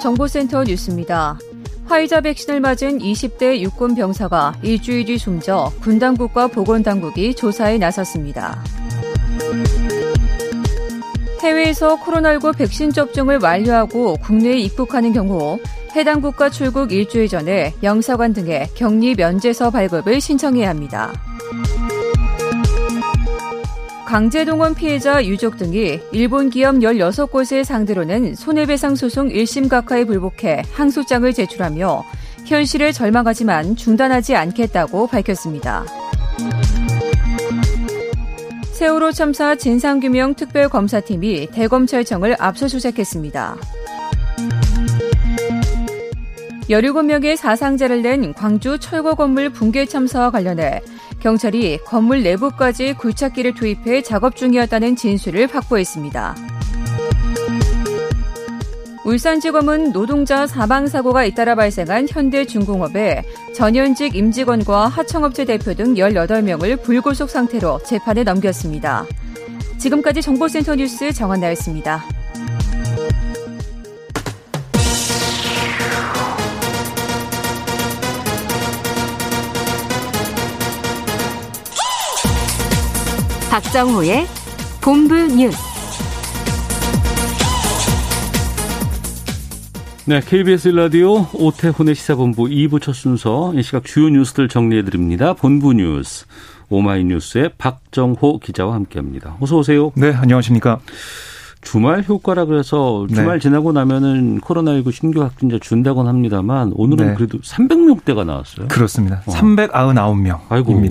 정보센터 뉴스입니다. 화이자 백신을 맞은 20대 육군 병사가 일주일 뒤 숨져 군 당국과 보건 당국이 조사에 나섰습니다. 해외에서 코로나19 백신 접종을 완료하고 국내에 입국하는 경우 해당 국가 출국 일주일 전에 영사관 등의 격리 면제서 발급을 신청해야 합니다. 강제동원 피해자 유족 등이 일본 기업 16곳을 상대로는 손해배상 소송 1심 각하에 불복해 항소장을 제출하며 현실을 절망하지만 중단하지 않겠다고 밝혔습니다. 세월호 참사 진상규명 특별검사팀이 대검찰청을 압수수색했습니다. 17명의 사상자를 낸 광주 철거 건물 붕괴 참사와 관련해 경찰이 건물 내부까지 굴착기를 투입해 작업 중이었다는 진술을 확보했습니다. 울산지검은 노동자 사망사고가 잇따라 발생한 현대중공업의 전현직 임직원과 하청업체 대표 등 18명을 불구속 상태로 재판에 넘겼습니다. 지금까지 정보센터 뉴스 정한나였습니다. 박정호의 본부 뉴스. 네, KBS 라디오 오태훈의 시사본부 2부 첫 순서 이 시각 주요 뉴스들 정리해 드립니다. 본부 뉴스 오마이뉴스의 박정호 기자와 함께합니다. 어서 오세요. 네, 안녕하십니까. 주말 효과라 그래서 주말 네. 지나고 나면은 코로나19 신규 확진자 준다곤 합니다만 오늘은 네. 그래도 300명대가 나왔어요. 그렇습니다. 어. 399명입니다. 아이고.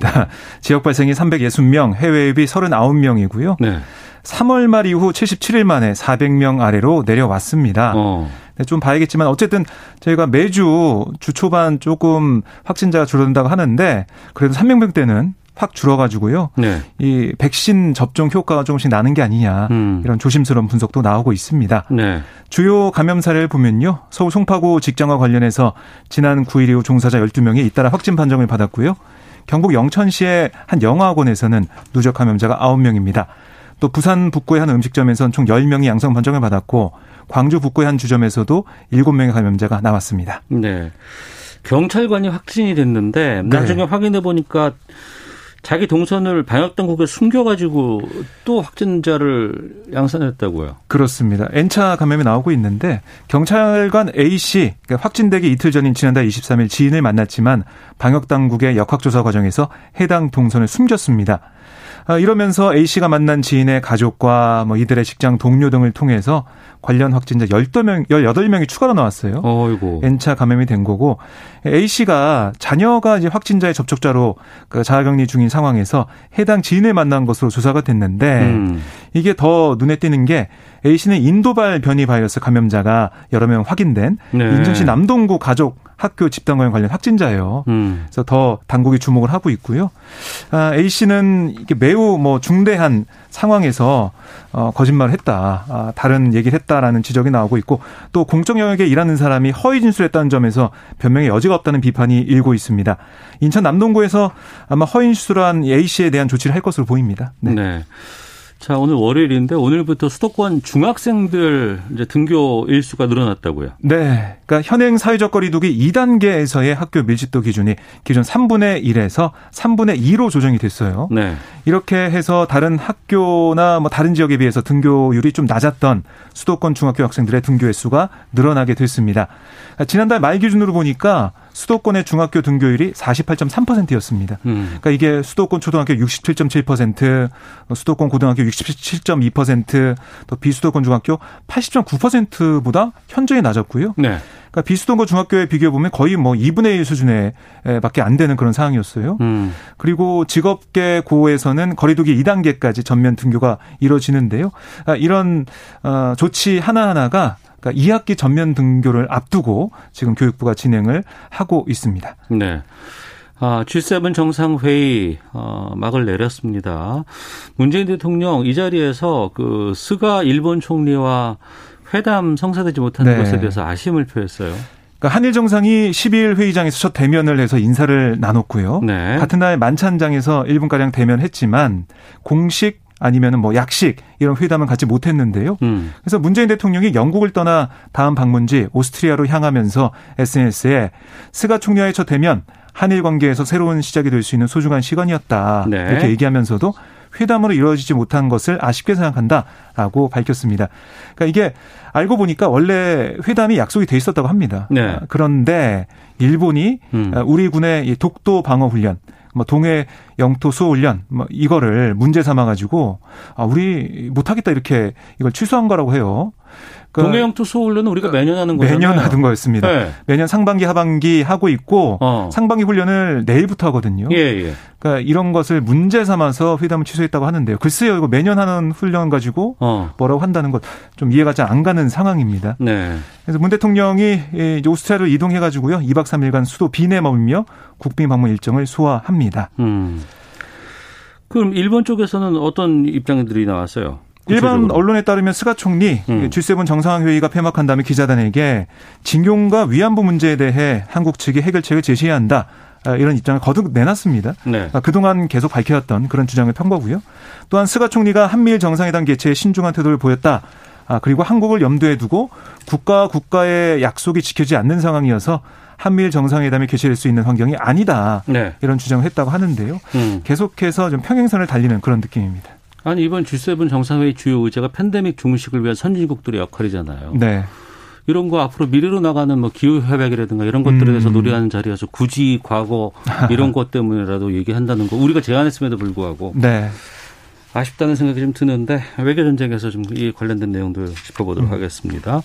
지역 발생이 360명, 해외 앱이 39명이고요. 네. 3월 말 이후 77일 만에 400명 아래로 내려왔습니다. 어. 네, 좀 봐야겠지만 어쨌든 저희가 매주 주 초반 조금 확진자가 줄어든다고 하는데 그래도 300명대는 확 줄어가지고요. 네. 이 백신 접종 효과가 조금씩 나는 게 아니냐 음. 이런 조심스러운 분석도 나오고 있습니다. 네. 주요 감염사를 보면요. 서울 송파구 직장과 관련해서 지난 9일 이후 종사자 12명이 잇따라 확진 판정을 받았고요. 경북 영천시의 한 영화학원에서는 누적 감염자가 9명입니다. 또 부산 북구의 한 음식점에서는 총 10명이 양성 판정을 받았고 광주 북구의 한 주점에서도 7명의 감염자가 나왔습니다. 네. 경찰관이 확진이 됐는데 나중에 네. 확인해 보니까 자기 동선을 방역 당국에 숨겨가지고 또 확진자를 양산했다고요. 그렇습니다. N차 감염이 나오고 있는데 경찰관 A 씨 그러니까 확진되기 이틀 전인 지난달 23일 지인을 만났지만 방역 당국의 역학조사 과정에서 해당 동선을 숨겼습니다. 아, 이러면서 A 씨가 만난 지인의 가족과 뭐 이들의 직장 동료 등을 통해서 관련 확진자 12명, 18명이 추가로 나왔어요. 어이고. N차 감염이 된 거고 A 씨가 자녀가 이제 확진자의 접촉자로 그 자가격리 중인 상황에서 해당 지인을 만난 것으로 조사가 됐는데 음. 이게 더 눈에 띄는 게 A 씨는 인도발 변이 바이러스 감염자가 여러 명 확인된 네. 인천시 남동구 가족 학교 집단 감염 관련 확진자예요. 음. 그래서 더 당국이 주목을 하고 있고요. 아, A 씨는 이게 매우 뭐 중대한 상황에서 어, 거짓말을 했다, 아, 다른 얘기를 했다라는 지적이 나오고 있고 또 공적 영역에 일하는 사람이 허위 진술했다는 점에서 변명의 여지가 없다는 비판이 일고 있습니다. 인천 남동구에서 아마 허위 진술한 A 씨에 대한 조치를 할 것으로 보입니다. 네. 네. 자, 오늘 월요일인데 오늘부터 수도권 중학생들 이제 등교 일수가 늘어났다고요. 네. 그러니까 현행 사회적 거리두기 2단계에서의 학교 밀집도 기준이 기존 3분의 1에서 3분의 2로 조정이 됐어요. 네. 이렇게 해서 다른 학교나 뭐 다른 지역에 비해서 등교율이 좀 낮았던 수도권 중학교 학생들의 등교 횟수가 늘어나게 됐습니다. 지난달 말 기준으로 보니까 수도권의 중학교 등교율이 48.3%였습니다. 음. 그러니까 이게 수도권 초등학교 67.7%, 수도권 고등학교 67.2%또 비수도권 중학교 80.9%보다 현저히 낮았고요. 네. 그러니까 비수도권 중학교에 비교해 보면 거의 뭐 2분의 1 수준에 밖에 안 되는 그런 상황이었어요. 음. 그리고 직업계 고에서는 거리두기 2단계까지 전면 등교가 이루어지는데요. 아, 이런 어, 조치 하나하나가 그러니까 2학기 전면 등교를 앞두고 지금 교육부가 진행을 하고 있습니다. 네. 아, G7 정상회의 어, 막을 내렸습니다. 문재인 대통령 이 자리에서 그 스가 일본 총리와 회담 성사되지 못한 네. 것에 대해서 아쉬움을 표했어요. 그러니까 한일 정상이 12일 회의장에서 첫 대면을 해서 인사를 나눴고요. 네. 같은 날 만찬장에서 1분 가량 대면했지만 공식 아니면은 뭐 약식 이런 회담은 갖지 못했는데요. 음. 그래서 문재인 대통령이 영국을 떠나 다음 방문지 오스트리아로 향하면서 SNS에 스가 총리와의 첫 대면 한일 관계에서 새로운 시작이 될 수 있는 소중한 시간이었다. 네. 이렇게 얘기하면서도 회담으로 이루어지지 못한 것을 아쉽게 생각한다라고 밝혔습니다. 그러니까 이게 알고 보니까 원래 회담이 약속이 돼 있었다고 합니다. 네. 그런데 일본이 음. 우리 군의 독도 방어 훈련 뭐 동해 영토 수호 훈련 뭐 이거를 문제 삼아 가지고 아 우리 못 하겠다 이렇게 이걸 취소한 거라고 해요. 그러니까 동해 영토 수호 훈련은 우리가 매년 하는 거잖아요. 매년 하던 거였습니다. 네. 매년 상반기 하반기 하고 있고 어. 상반기 훈련을 내일부터 하거든요. 예, 예. 그러니까 이런 것을 문제 삼아서 회담을 취소했다고 하는데요. 글쎄요, 이거 매년 하는 훈련 가지고 어. 뭐라고 한다는 것 좀 이해가 잘 안 가는 상황입니다. 네. 그래서 문 대통령이 오스트리아로 이동해 가지고요. 2박 3일간 수도 빈에 머물며 국빈 방문 일정을 소화합니다. 음. 그럼 일본 쪽에서는 어떤 입장들이 나왔어요? 일반 언론에 따르면 스가 총리 음. G7 정상회의가 폐막한 다음에 기자단에게 징용과 위안부 문제에 대해 한국 측이 해결책을 제시해야 한다. 아, 이런 입장을 거듭 내놨습니다. 네. 아, 그동안 계속 밝혀왔던 그런 주장을 편 거고요. 또한 스가 총리가 한미일 정상회담 개최에 신중한 태도를 보였다. 아, 그리고 한국을 염두에 두고 국가 국가의 약속이 지켜지지 않는 상황이어서 한미일 정상회담이 개최될 수 있는 환경이 아니다. 네. 이런 주장을 했다고 하는데요. 음. 계속해서 좀 평행선을 달리는 그런 느낌입니다. 아니 이번 G7 정상회의 주요 의제가 팬데믹 종식을 위한 선진국들의 역할이잖아요. 네. 이런 거 앞으로 미래로 나가는 뭐 기후 협약이라든가 이런 것들에 대해서 음. 논의하는 자리에서 굳이 과거 이런 것 때문에라도 얘기한다는 거 우리가 제안했음에도 불구하고 네. 아쉽다는 생각이 좀 드는데 외교 전쟁에서 좀 이 관련된 내용도 짚어보도록 음. 하겠습니다.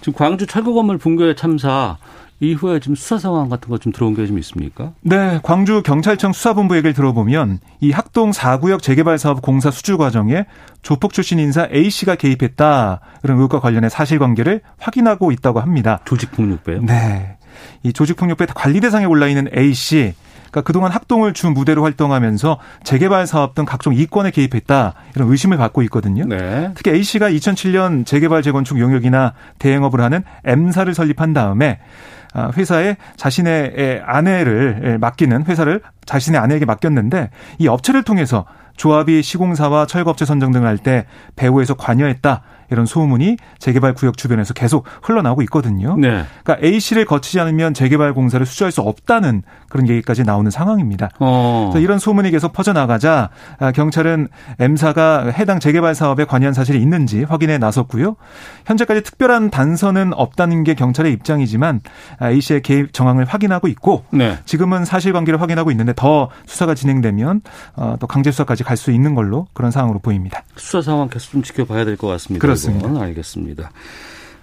지금 광주 철거 건물 붕괴 참사 이후에 지금 수사 상황 같은 거 좀 들어온 게 좀 있습니까? 네, 광주 경찰청 수사본부 얘기를 들어보면 이 학동 4구역 재개발 사업 공사 수주 과정에 조폭 출신 인사 A 씨가 개입했다 이런 의혹과 관련해 사실관계를 확인하고 있다고 합니다. 조직폭력배요? 네, 이 조직폭력배 관리 대상에 올라 있는 A 씨. 그러니까 그동안 학동을 주 무대로 활동하면서 재개발 사업 등 각종 이권에 개입했다 이런 의심을 받고 있거든요. 네. 특히 A 씨가 2007년 재개발 재건축 용역이나 대행업을 하는 M사를 설립한 다음에 아, 회사에 자신의 아내를 맡기는 회사를 자신의 아내에게 맡겼는데 이 업체를 통해서 조합이 시공사와 철거업체 선정 등을 할 때 배후에서 관여했다. 이런 소문이 재개발 구역 주변에서 계속 흘러나오고 있거든요. 네. 그러니까 A 씨를 거치지 않으면 재개발 공사를 수주할 수 없다는 그런 얘기까지 나오는 상황입니다. 어. 그래서 이런 소문이 계속 퍼져나가자 아, 경찰은 M사가 해당 재개발 사업에 관여한 사실이 있는지 확인에 나섰고요. 현재까지 특별한 단서는 없다는 게 경찰의 입장이지만 아, A 씨의 개입 정황을 확인하고 있고 네. 지금은 사실관계를 확인하고 있는데 더 수사가 진행되면 어, 또 강제 수사까지 갈 수 있는 걸로 그런 상황으로 보입니다. 수사 상황 계속 좀 지켜봐야 될 것 같습니다. 그렇습니다. 그렇습니다. 알겠습니다.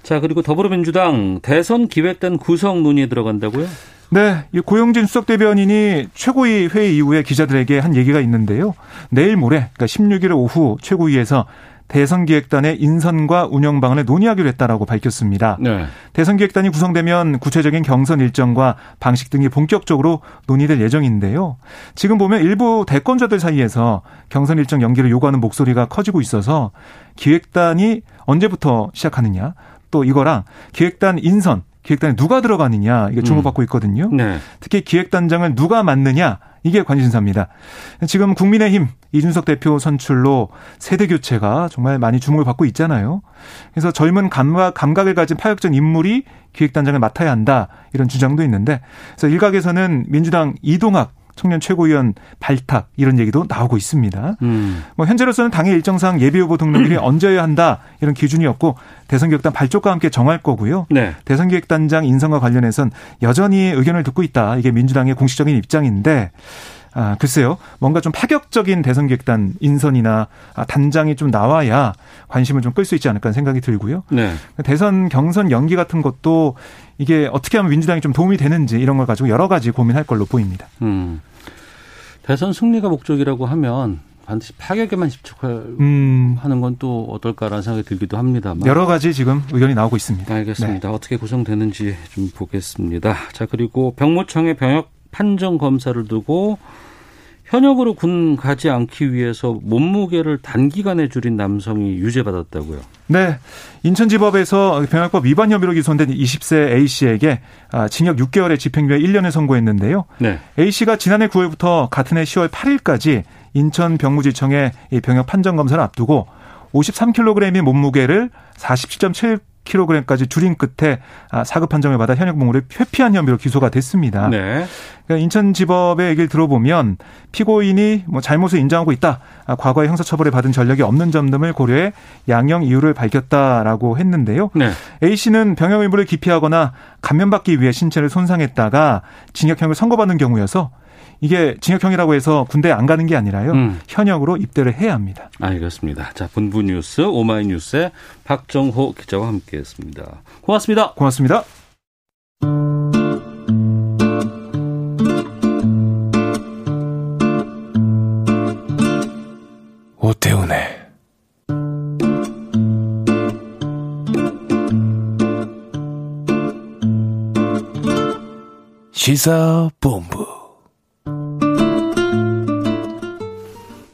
자, 그리고 더불어민주당 대선 기획단 구성 논의에 들어간다고요? 네, 이 고영진 수석 대변인이 최고위 회의 이후에 기자들에게 한 얘기가 있는데요. 내일 모레, 그러니까 16일 오후 최고위에서 대선기획단의 인선과 운영 방안을 논의하기로 했다라고 밝혔습니다. 네. 대선기획단이 구성되면 구체적인 경선 일정과 방식 등이 본격적으로 논의될 예정인데요. 지금 보면 일부 대권자들 사이에서 경선 일정 연기를 요구하는 목소리가 커지고 있어서 기획단이 언제부터 시작하느냐 또 이거랑 기획단 인선 기획단에 누가 들어가느냐 이게 주목받고 음. 있거든요. 네. 특히 기획단장을 누가 맡느냐 이게 관심사입니다. 지금 국민의힘 이준석 대표 선출로 세대 교체가 정말 많이 주목을 받고 있잖아요. 그래서 젊은 감각, 감각을 가진 파격적 인물이 기획단장을 맡아야 한다 이런 주장도 있는데 그래서 일각에서는 민주당 이동학 청년 최고위원 발탁 이런 얘기도 나오고 있습니다. 음. 뭐 현재로서는 당의 일정상 예비 후보 등록일이 언제여야 한다 이런 기준이었고 대선기획단 발족과 함께 정할 거고요. 네. 대선기획단장 인선과 관련해선 여전히 의견을 듣고 있다. 이게 민주당의 공식적인 입장인데 아, 글쎄요. 뭔가 좀 파격적인 대선 객단 인선이나 아, 단장이 좀 나와야 관심을 좀 끌 수 있지 않을까 생각이 들고요. 네. 대선 경선 연기 같은 것도 이게 어떻게 하면 민주당이 좀 도움이 되는지 이런 걸 가지고 여러 가지 고민할 걸로 보입니다. 음. 대선 승리가 목적이라고 하면 반드시 파격에만 집중하는 음. 건또 어떨까라는 생각이 들기도 합니다만 여러 가지 지금 의견이 나오고 있습니다. 알겠습니다. 네. 어떻게 구성되는지 좀 보겠습니다. 자 그리고 병무청의 병역 판정 검사를 두고 현역으로 군 가지 않기 위해서 몸무게를 단기간에 줄인 남성이 유죄받았다고요. 네. 인천지법에서 병역법 위반 혐의로 기소된 20세 A씨에게 아, 징역 6개월의 집행유예 1년을 선고했는데요. 네. A씨가 지난해 9월부터 같은 해 10월 8일까지 인천 병무지청의 병역 판정 검사를 앞두고 53kg의 몸무게를 47.7 kg까지 줄인 끝에 아, 사급 판정을 받아 현역 복무를 회피한 혐의로 기소가 됐습니다. 네. 그러니까 인천지법의 얘기를 들어보면 피고인이 뭐 잘못을 인정하고 있다. 아, 과거에 형사처벌을 받은 전력이 없는 점 등을 고려해 양형 이유를 밝혔다라고 했는데요. 네. A 씨는 병역 의무를 기피하거나 감면받기 위해 신체를 손상했다가 징역형을 선고받는 경우여서 이게 징역형이라고 해서 군대 안 가는 게 아니라요. 음. 현역으로 입대를 해야 합니다. 알겠습니다. 자, 본부 뉴스 오마이뉴스의 박정호 기자와 함께했습니다. 고맙습니다. 고맙습니다. 오태훈의 시사본부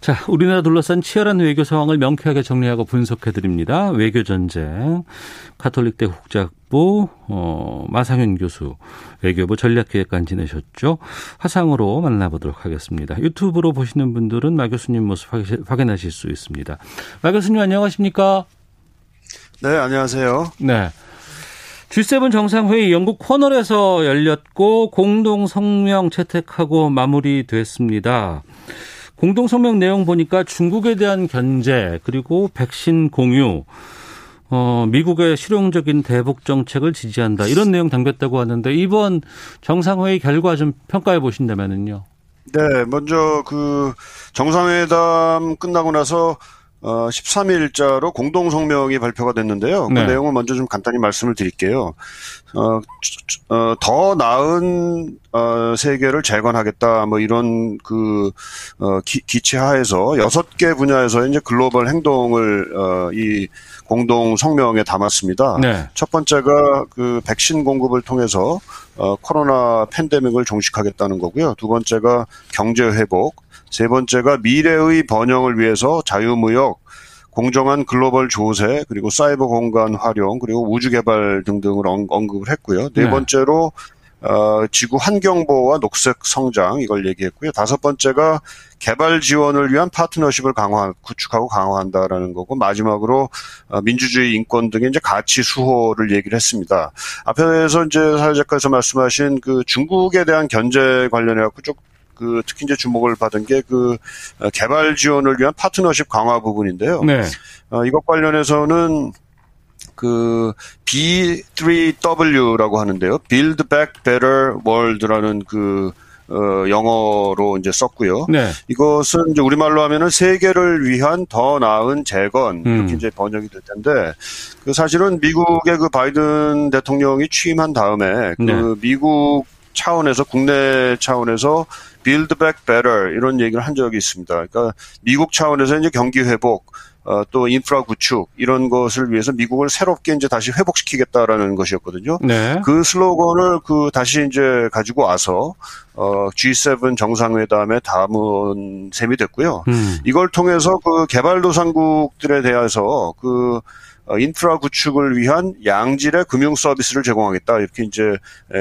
자, 우리나라 둘러싼 치열한 외교 상황을 명쾌하게 정리하고 분석해 드립니다. 외교 전쟁. 카톨릭대 국작부 어, 마상현 교수 외교부 전략기획관 지내셨죠. 화상으로 만나보도록 하겠습니다. 유튜브로 보시는 분들은 마 교수님 모습 확인하실 수 있습니다. 마 교수님 안녕하십니까? 네, 안녕하세요. 네. G7 정상회의 영국 코널에서 열렸고 공동 성명 채택하고 마무리됐습니다. 공동 성명 내용 보니까 중국에 대한 견제 그리고 백신 공유 어, 미국의 실용적인 대북 정책을 지지한다. 이런 내용 담겼다고 하는데 이번 정상회의 결과 좀 평가해 보신다면은요. 네, 먼저 그 정상회담 끝나고 나서 어, 13일자로 공동 성명이 발표가 됐는데요. 그 네. 내용을 먼저 좀 간단히 말씀을 드릴게요. 어, 어, 더 나은 어, 세계를 재건하겠다. 뭐 이런 그 어, 기, 기치하에서 여섯 개 분야에서 이제 글로벌 행동을 어, 이 공동 성명에 담았습니다. 네. 첫 번째가 그 백신 공급을 통해서 어, 코로나 팬데믹을 종식하겠다는 거고요. 두 번째가 경제 회복, 세 번째가 미래의 번영을 위해서 자유무역, 공정한 글로벌 조세, 그리고 사이버 공간 활용, 그리고 우주 개발 등등을 언급을 했고요. 네, 네. 번째로 어, 지구 환경 보호와 녹색 성장 이걸 얘기했고요. 다섯 번째가 개발 지원을 위한 파트너십을 강화, 구축하고 강화한다라는 거고 마지막으로 어, 민주주의 인권 등의 이제 가치 수호를 얘기를 했습니다. 앞에서 이제 사회작가에서 말씀하신 그 중국에 대한 견제 관련해 갖고 쭉 그 특히 이제 주목을 받은 게 그 개발 지원을 위한 파트너십 강화 부분인데요. 네. 어, 이것 관련해서는 그 B3W라고 하는데요. Build Back Better World라는 그 어, 영어로 이제 썼고요. 네. 이것은 이제 우리말로 하면은 세계를 위한 더 나은 재건 이렇게 음. 이제 번역이 될 텐데 그 사실은 미국의 그 바이든 대통령이 취임한 다음에 그 네. 미국 차원에서 국내 차원에서 build back better 이런 얘기를 한 적이 있습니다. 그러니까 미국 차원에서 이제 경기 회복 어, 또 인프라 구축 이런 것을 위해서 미국을 새롭게 이제 다시 회복시키겠다라는 것이었거든요. 네. 그 슬로건을 그 다시 이제 가지고 와서 어, G7 정상회담에 담은 셈이 됐고요. 음. 이걸 통해서 그 개발도상국들에 대해서 그 어, 인프라 구축을 위한 양질의 금융 서비스를 제공하겠다 이렇게 이제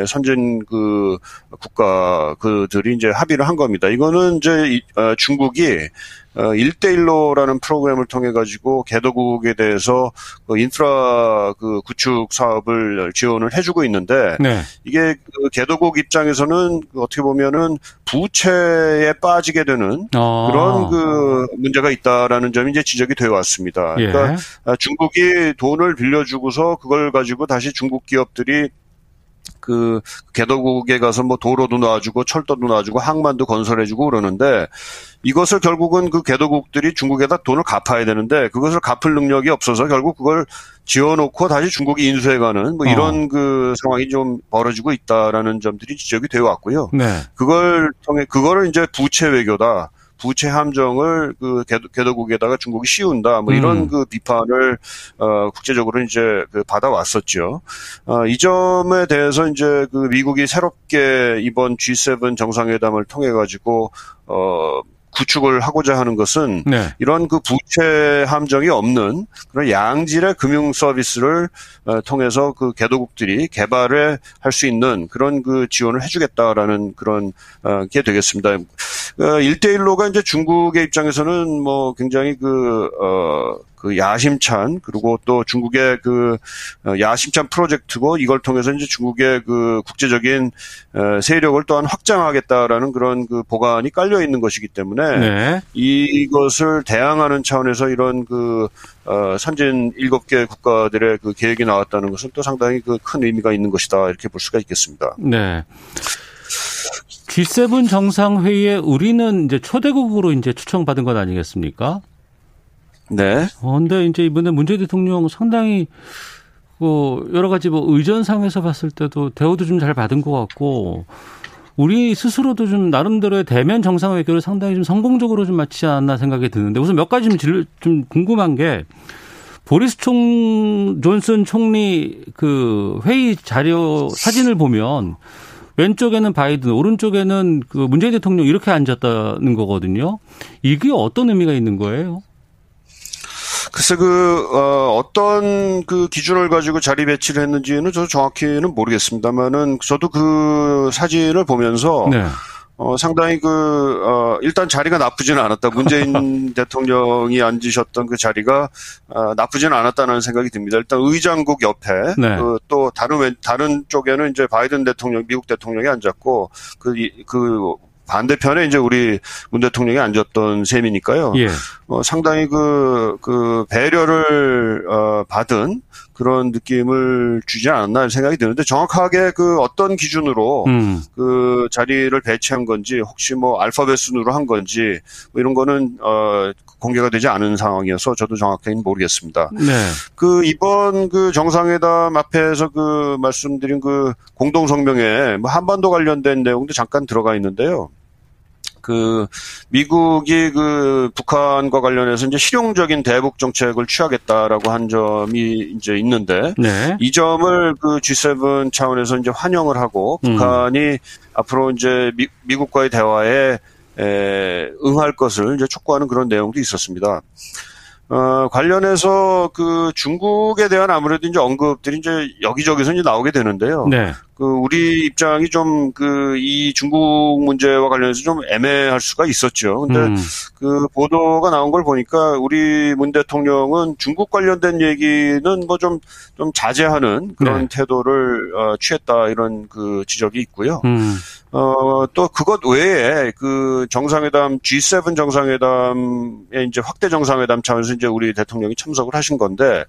선진 그 국가 그들이 이제 합의를 한 겁니다. 이거는 이제 어, 중국이 어, 1대1로라는 프로그램을 통해 가지고 개도국에 대해서 그 인프라 그 구축 사업을 지원을 해주고 있는데 네. 이게 그 개도국 입장에서는 어떻게 보면은 부채에 빠지게 되는 아. 그런 그 문제가 있다라는 점이 이제 지적이 되어 왔습니다. 예. 그러니까 중국이 돈을 빌려주고서 그걸 가지고 다시 중국 기업들이 그 개도국에 가서 뭐 도로도 놔주고 철도도 놔주고 항만도 건설해주고 그러는데 이것을 결국은 그 개도국들이 중국에다 돈을 갚아야 되는데 그것을 갚을 능력이 없어서 결국 그걸 지어놓고 다시 중국이 인수해가는 뭐 이런 어. 그 상황이 좀 벌어지고 있다라는 점들이 지적이 되어 왔고요. 네. 그걸 통해 그거를 이제 부채 외교다. 부채 함정을 그 개도, 국에다가 중국이 씌운다 뭐 이런 음. 그 비판을 어 국제적으로 이제 그 받아왔었죠. 어 이 점에 대해서 이제 그 미국이 새롭게 이번 G7 정상회담을 통해 가지고 어 구축을 하고자 하는 것은 네. 이런 그 부채 함정이 없는 그런 양질의 금융 서비스를 어, 통해서 그 개도국들이 개발을 할수 있는 그런 그 지원을 해주겠다라는 그런 어, 게 되겠습니다. 어, 일대일로가 이제 중국의 입장에서는 뭐 굉장히 그, 어, 그 야심찬 그리고 또 중국의 그 어, 야심찬 프로젝트고 이걸 통해서 이제 중국의 그 국제적인 어, 세력을 또한 확장하겠다라는 그런 그 보관이 깔려 있는 것이기 때문에 네. 이것을 대항하는 차원에서 이런 그 어, 선진 일곱 개 국가들의 그 계획이 나왔다는 것은 또 상당히 그 큰 의미가 있는 것이다 이렇게 볼 수가 있겠습니다. 네. G7 정상회의에 우리는 이제 초대국으로 이제 추천받은 것 아니겠습니까? 네. 어, 근데 이제 이번에 문재인 대통령 상당히 뭐 여러 가지 뭐 의전상에서 봤을 때도 대우도 좀 잘 받은 것 같고 우리 스스로도 좀 나름대로의 대면 정상회교를 상당히 좀 성공적으로 좀 마치지 않았나 생각이 드는데 우선 몇 가지 좀, 좀 궁금한 게 보리스 총 존슨 총리 그 회의 자료 사진을 보면 왼쪽에는 바이든, 오른쪽에는 그 문재인 대통령 이렇게 앉았다는 거거든요. 이게 어떤 의미가 있는 거예요? 글쎄 그 어, 어떤 그 기준을 가지고 자리 배치를 했는지는 저도 정확히는 모르겠습니다만은 저도 그 사진을 보면서 네. 어, 상당히 그, 어, 일단 자리가 나쁘지는 않았다. 문재인 대통령이 앉으셨던 그 자리가, 어, 나쁘지는 않았다는 생각이 듭니다. 일단 의장국 옆에, 네. 그, 또 다른, 다른 쪽에는 이제 바이든 대통령, 미국 대통령이 앉았고, 그, 그, 반대편에 이제 우리 문 대통령이 앉았던 셈이니까요. 예. 어, 상당히 그, 그 배려를, 어, 받은 그런 느낌을 주지 않았나 생각이 드는데 정확하게 그 어떤 기준으로 음. 그 자리를 배치한 건지 혹시 뭐 알파벳 순으로 한 건지 뭐 이런 거는 어 공개가 되지 않은 상황이어서 저도 정확히는 모르겠습니다. 네. 그 이번 그 정상회담 앞에서 그 말씀드린 그 공동 성명에 뭐 한반도 관련된 내용도 잠깐 들어가 있는데요. 그 미국이 그 북한과 관련해서 이제 실용적인 대북 정책을 취하겠다라고 한 점이 이제 있는데 네. 이 점을 그 G7 차원에서 이제 환영을 하고 음. 북한이 앞으로 이제 미, 미국과의 대화에 에, 응할 것을 이제 촉구하는 그런 내용도 있었습니다. 어, 관련해서 그 중국에 대한 아무래도 이제 언급들이 이제 여기저기서 이제 나오게 되는데요. 네. 그 우리 입장이 좀 그 이 중국 문제와 관련해서 좀 애매할 수가 있었죠. 근데 음. 그 보도가 나온 걸 보니까 우리 문 대통령은 중국 관련된 얘기는 뭐 좀좀 좀 자제하는 그런 네. 태도를 어, 취했다 이런 그 지적이 있고요. 음. 어, 또 그것 외에 그 정상회담 G7 정상회담에 이제 확대 정상회담 차원에서 이제 우리 대통령이 참석을 하신 건데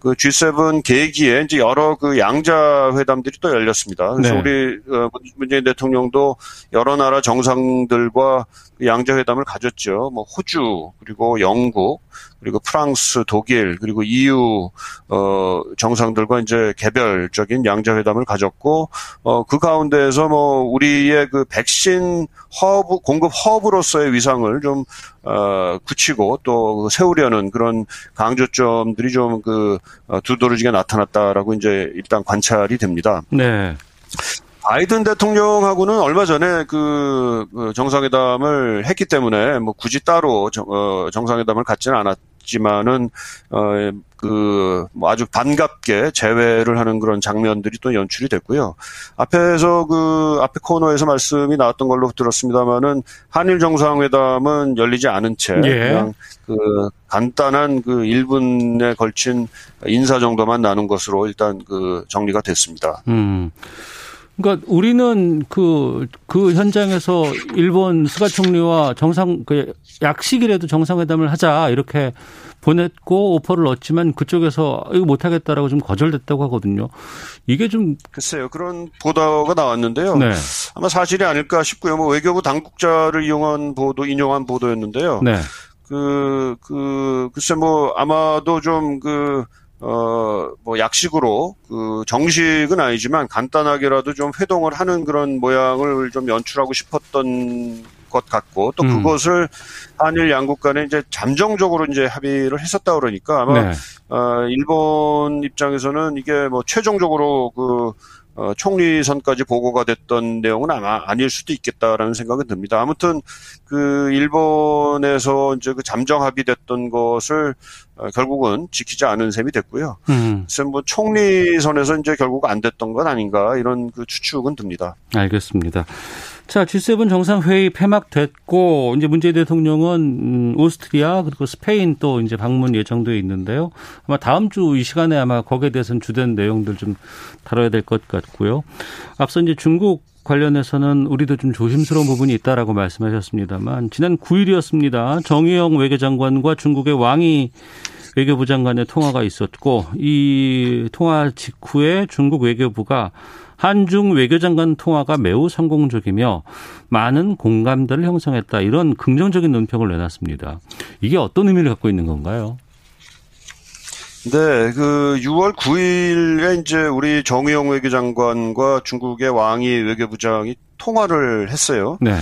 그 G7 계기에 이제 여러 그 양자 회담들이 또 열렸습니다. 그래서 네. 우리 어, 문재인 대통령도 여러 나라 정상들과 그 양자 회담을 가졌죠. 뭐 호주 그리고 영국 그리고 프랑스, 독일 그리고 EU 어 정상들과 이제 개별적인 양자 회담을 가졌고 어그 가운데에서 뭐 우리의 그 백신 허브 공급 허브로서의 위상을 좀 어, 굳히고 또 세우려는 그런 강조점들이 좀그 어, 두드러지게 나타났다라고 이제 일단 관찰이 됩니다. 네. 바이든 대통령하고는 얼마 전에 그, 그 정상회담을 했기 때문에 뭐 굳이 따로 정, 어, 정상회담을 갖지는 않았지만은 어, 그뭐 아주 반갑게 재회를 하는 그런 장면들이 또 연출이 됐고요. 앞에서 그 앞에 코너에서 말씀이 나왔던 걸로 들었습니다만은 한일 정상회담은 열리지 않은 채 예. 그냥 그 간단한 그 1분에 걸친 인사 정도만 나눈 것으로 일단 그 정리가 됐습니다. 음. 그러니까 우리는 그, 그 현장에서 일본 스가 총리와 정상, 그 약식이라도 정상회담을 하자 이렇게 보냈고 오퍼를 넣었지만 그쪽에서 이거 못하겠다라고 좀 거절됐다고 하거든요. 이게 좀. 글쎄요. 그런 보도가 나왔는데요. 네. 아마 사실이 아닐까 싶고요. 뭐 외교부 당국자를 이용한 보도, 인용한 보도였는데요. 네. 그, 그, 글쎄 뭐 아마도 좀 그, 어, 뭐, 약식으로, 그, 정식은 아니지만 간단하게라도 좀 회동을 하는 그런 모양을 좀 연출하고 싶었던 것 같고, 또 음. 그것을 한일 양국 간에 이제 잠정적으로 이제 합의를 했었다 그러니까 아마, 네. 어, 일본 입장에서는 이게 뭐 최종적으로 그, 어, 총리선까지 보고가 됐던 내용은 아마 아닐 수도 있겠다라는 생각은 듭니다. 아무튼 그 일본에서 이제 그 잠정 합의됐던 것을 어, 결국은 지키지 않은 셈이 됐고요. 음. 그래서 뭐 총리선에서 이제 결국 안 됐던 건 아닌가 이런 그 추측은 듭니다. 알겠습니다. 자, G7 정상회의 폐막됐고, 이제 문재인 대통령은, 음, 오스트리아, 그리고 스페인 또 이제 방문 예정되어 있는데요. 아마 다음 주 이 시간에 아마 거기에 대해서는 주된 내용들 좀 다뤄야 될 것 같고요. 앞서 이제 중국 관련해서는 우리도 좀 조심스러운 부분이 있다라고 말씀하셨습니다만, 지난 9일이었습니다. 정의영 외교장관과 중국의 왕이 외교부 장관의 통화가 있었고, 이 통화 직후에 중국 외교부가 한중 외교장관 통화가 매우 성공적이며 많은 공감대를 형성했다. 이런 긍정적인 논평을 내놨습니다. 이게 어떤 의미를 갖고 있는 건가요? 네, 그 6월 9일에 이제 우리 정의용 외교장관과 중국의 왕이 외교부장이 통화를 했어요. 네.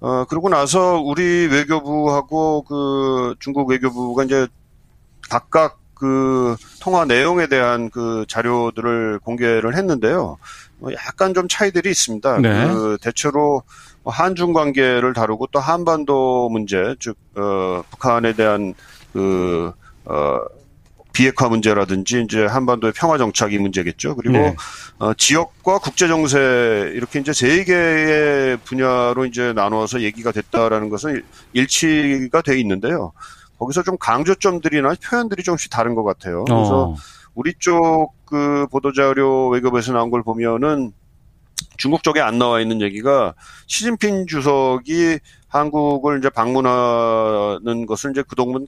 어, 그러고 나서 우리 외교부하고 그 중국 외교부가 이제 각각 그 통화 내용에 대한 그 자료들을 공개를 했는데요. 뭐 약간 좀 차이들이 있습니다. 네. 그 대체로 한중 관계를 다루고 또 한반도 문제, 즉 어, 북한에 대한 그 어, 비핵화 문제라든지 이제 한반도의 평화 정착이 문제겠죠. 그리고 네. 어, 지역과 국제 정세 이렇게 이제 세 개의 분야로 이제 나누어서 얘기가 됐다라는 것은 일치가 돼 있는데요. 거기서 좀 강조점들이나 표현들이 좀씩 다른 것 같아요. 그래서 어. 우리 쪽 그 보도자료 외교부에서 나온 걸 보면은 중국 쪽에 안 나와 있는 얘기가 시진핑 주석이 한국을 이제 방문하는 것을 이제 그동안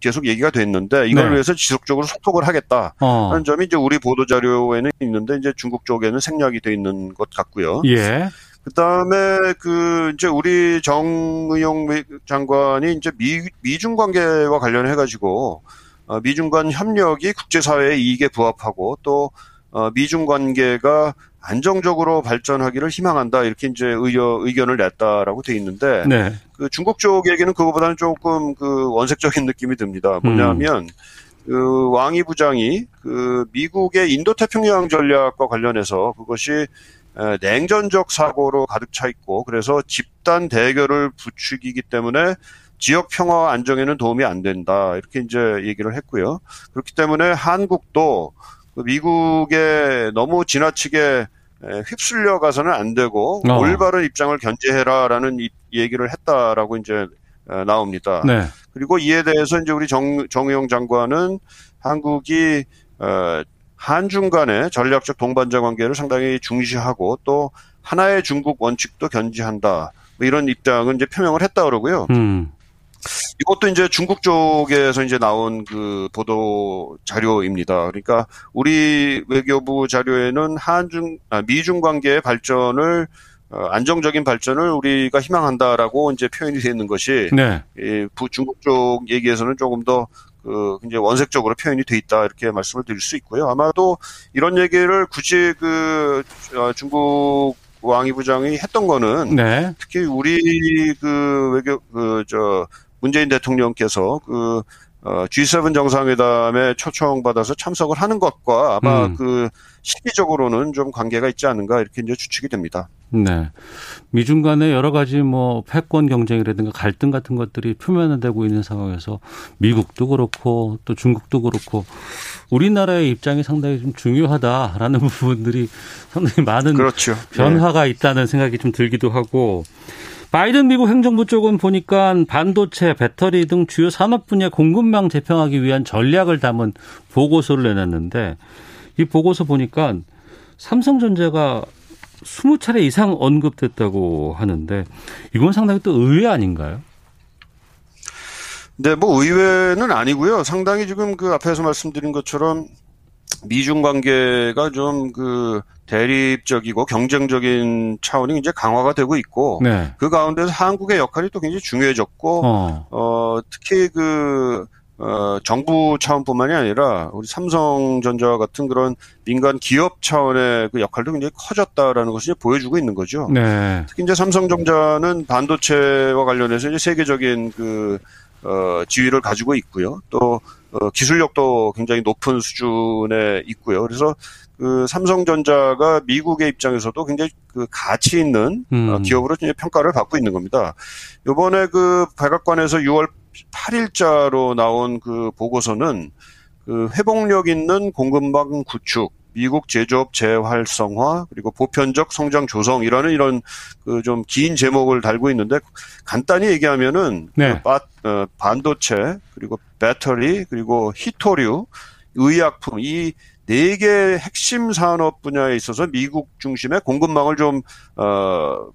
계속 얘기가 됐는데 이걸 네. 위해서 지속적으로 소통을 하겠다는 어. 점이 이제 우리 보도 자료에는 있는데 이제 중국 쪽에는 생략이 돼 있는 것 같고요. 예. 그다음에 그 이제 우리 정의용 장관이 이제 미 미중 관계와 관련해 가지고 어, 미중 간 협력이 국제사회의 이익에 부합하고 또 어, 미중 관계가 안정적으로 발전하기를 희망한다 이렇게 이제 의견, 의견을 냈다라고 돼 있는데 네. 그 중국 쪽 얘기는 그거보다는 조금 그 원색적인 느낌이 듭니다. 뭐냐면 음. 그 왕이 부장이 그 미국의 인도 태평양 전략과 관련해서 그것이 냉전적 사고로 가득 차 있고 그래서 집단 대결을 부추기기 때문에 지역 평화 안정에는 도움이 안 된다 이렇게 이제 얘기를 했고요. 그렇기 때문에 한국도 그 미국에 너무 지나치게 휩쓸려 가서는 안 되고 어. 올바른 입장을 견제해라라는 얘기를 했다라고 이제 나옵니다. 네. 그리고 이에 대해서 이제 우리 정 정의용 장관은 한국이 어, 한중 간의 전략적 동반자 관계를 상당히 중시하고 또 하나의 중국 원칙도 견지한다. 뭐 이런 입장은 이제 표명을 했다 그러고요. 음. 이것도 이제 중국 쪽에서 이제 나온 그 보도 자료입니다. 그러니까 우리 외교부 자료에는 한중, 아, 미중 관계의 발전을 어, 안정적인 발전을 우리가 희망한다라고 이제 표현이 되어 있는 것이 네. 이 중국 쪽 얘기에서는 조금 더 그, 이제 원색적으로 표현이 돼 있다, 이렇게 말씀을 드릴 수 있고요. 아마도 이런 얘기를 굳이 그, 어, 중국 왕이 부장이 했던 거는 네. 특히 우리 그 외교, 그, 저, 문재인 대통령께서 그, 어, G7 정상회담에 초청받아서 참석을 하는 것과 아마 음. 그 시기적으로는 좀 관계가 있지 않은가 이렇게 이제 추측이 됩니다. 네. 미중 간의 여러 가지 뭐 패권 경쟁이라든가 갈등 같은 것들이 표면화되고 있는 상황에서 미국도 그렇고 또 중국도 그렇고 우리나라의 입장이 상당히 좀 중요하다라는 부분들이 상당히 많은 그렇죠. 변화가 네. 있다는 생각이 좀 들기도 하고 바이든 미국 행정부 쪽은 보니까 반도체, 배터리 등 주요 산업 분야 공급망 재평하기 위한 전략을 담은 보고서를 내놨는데 이 보고서 보니까 삼성전자가 20차례 이상 언급됐다고 하는데 이건 상당히 또 의외 아닌가요? 네, 뭐 의외는 아니고요. 상당히 지금 그 앞에서 말씀드린 것처럼 미중 관계가 좀 그 대립적이고 경쟁적인 차원이 이제 강화가 되고 있고 네. 그 가운데서 한국의 역할이 또 굉장히 중요해졌고 어, 어 특히 그 어, 정부 차원뿐만이 아니라 우리 삼성전자와 같은 그런 민간 기업 차원의 그 역할도 굉장히 커졌다라는 것을 보여주고 있는 거죠. 네. 특히 이제 삼성전자는 반도체와 관련해서 이제 세계적인 그 어, 지위를 가지고 있고요. 또 어, 기술력도 굉장히 높은 수준에 있고요. 그래서 그 삼성전자가 미국의 입장에서도 굉장히 그 가치 있는 어, 음. 기업으로 이제 평가를 받고 있는 겁니다. 요번에 그 백악관에서 6월 8일자로 나온 그 보고서는 그 회복력 있는 공급망 구축, 미국 제조업 재활성화 그리고 보편적 성장 조성이라는 이런 그 좀 긴 제목을 달고 있는데 간단히 얘기하면은 네. 그 바, 어, 반도체 그리고 배터리 그리고 히토류 의약품 이 네개 핵심 산업 분야에 있어서 미국 중심의 공급망을 좀 어,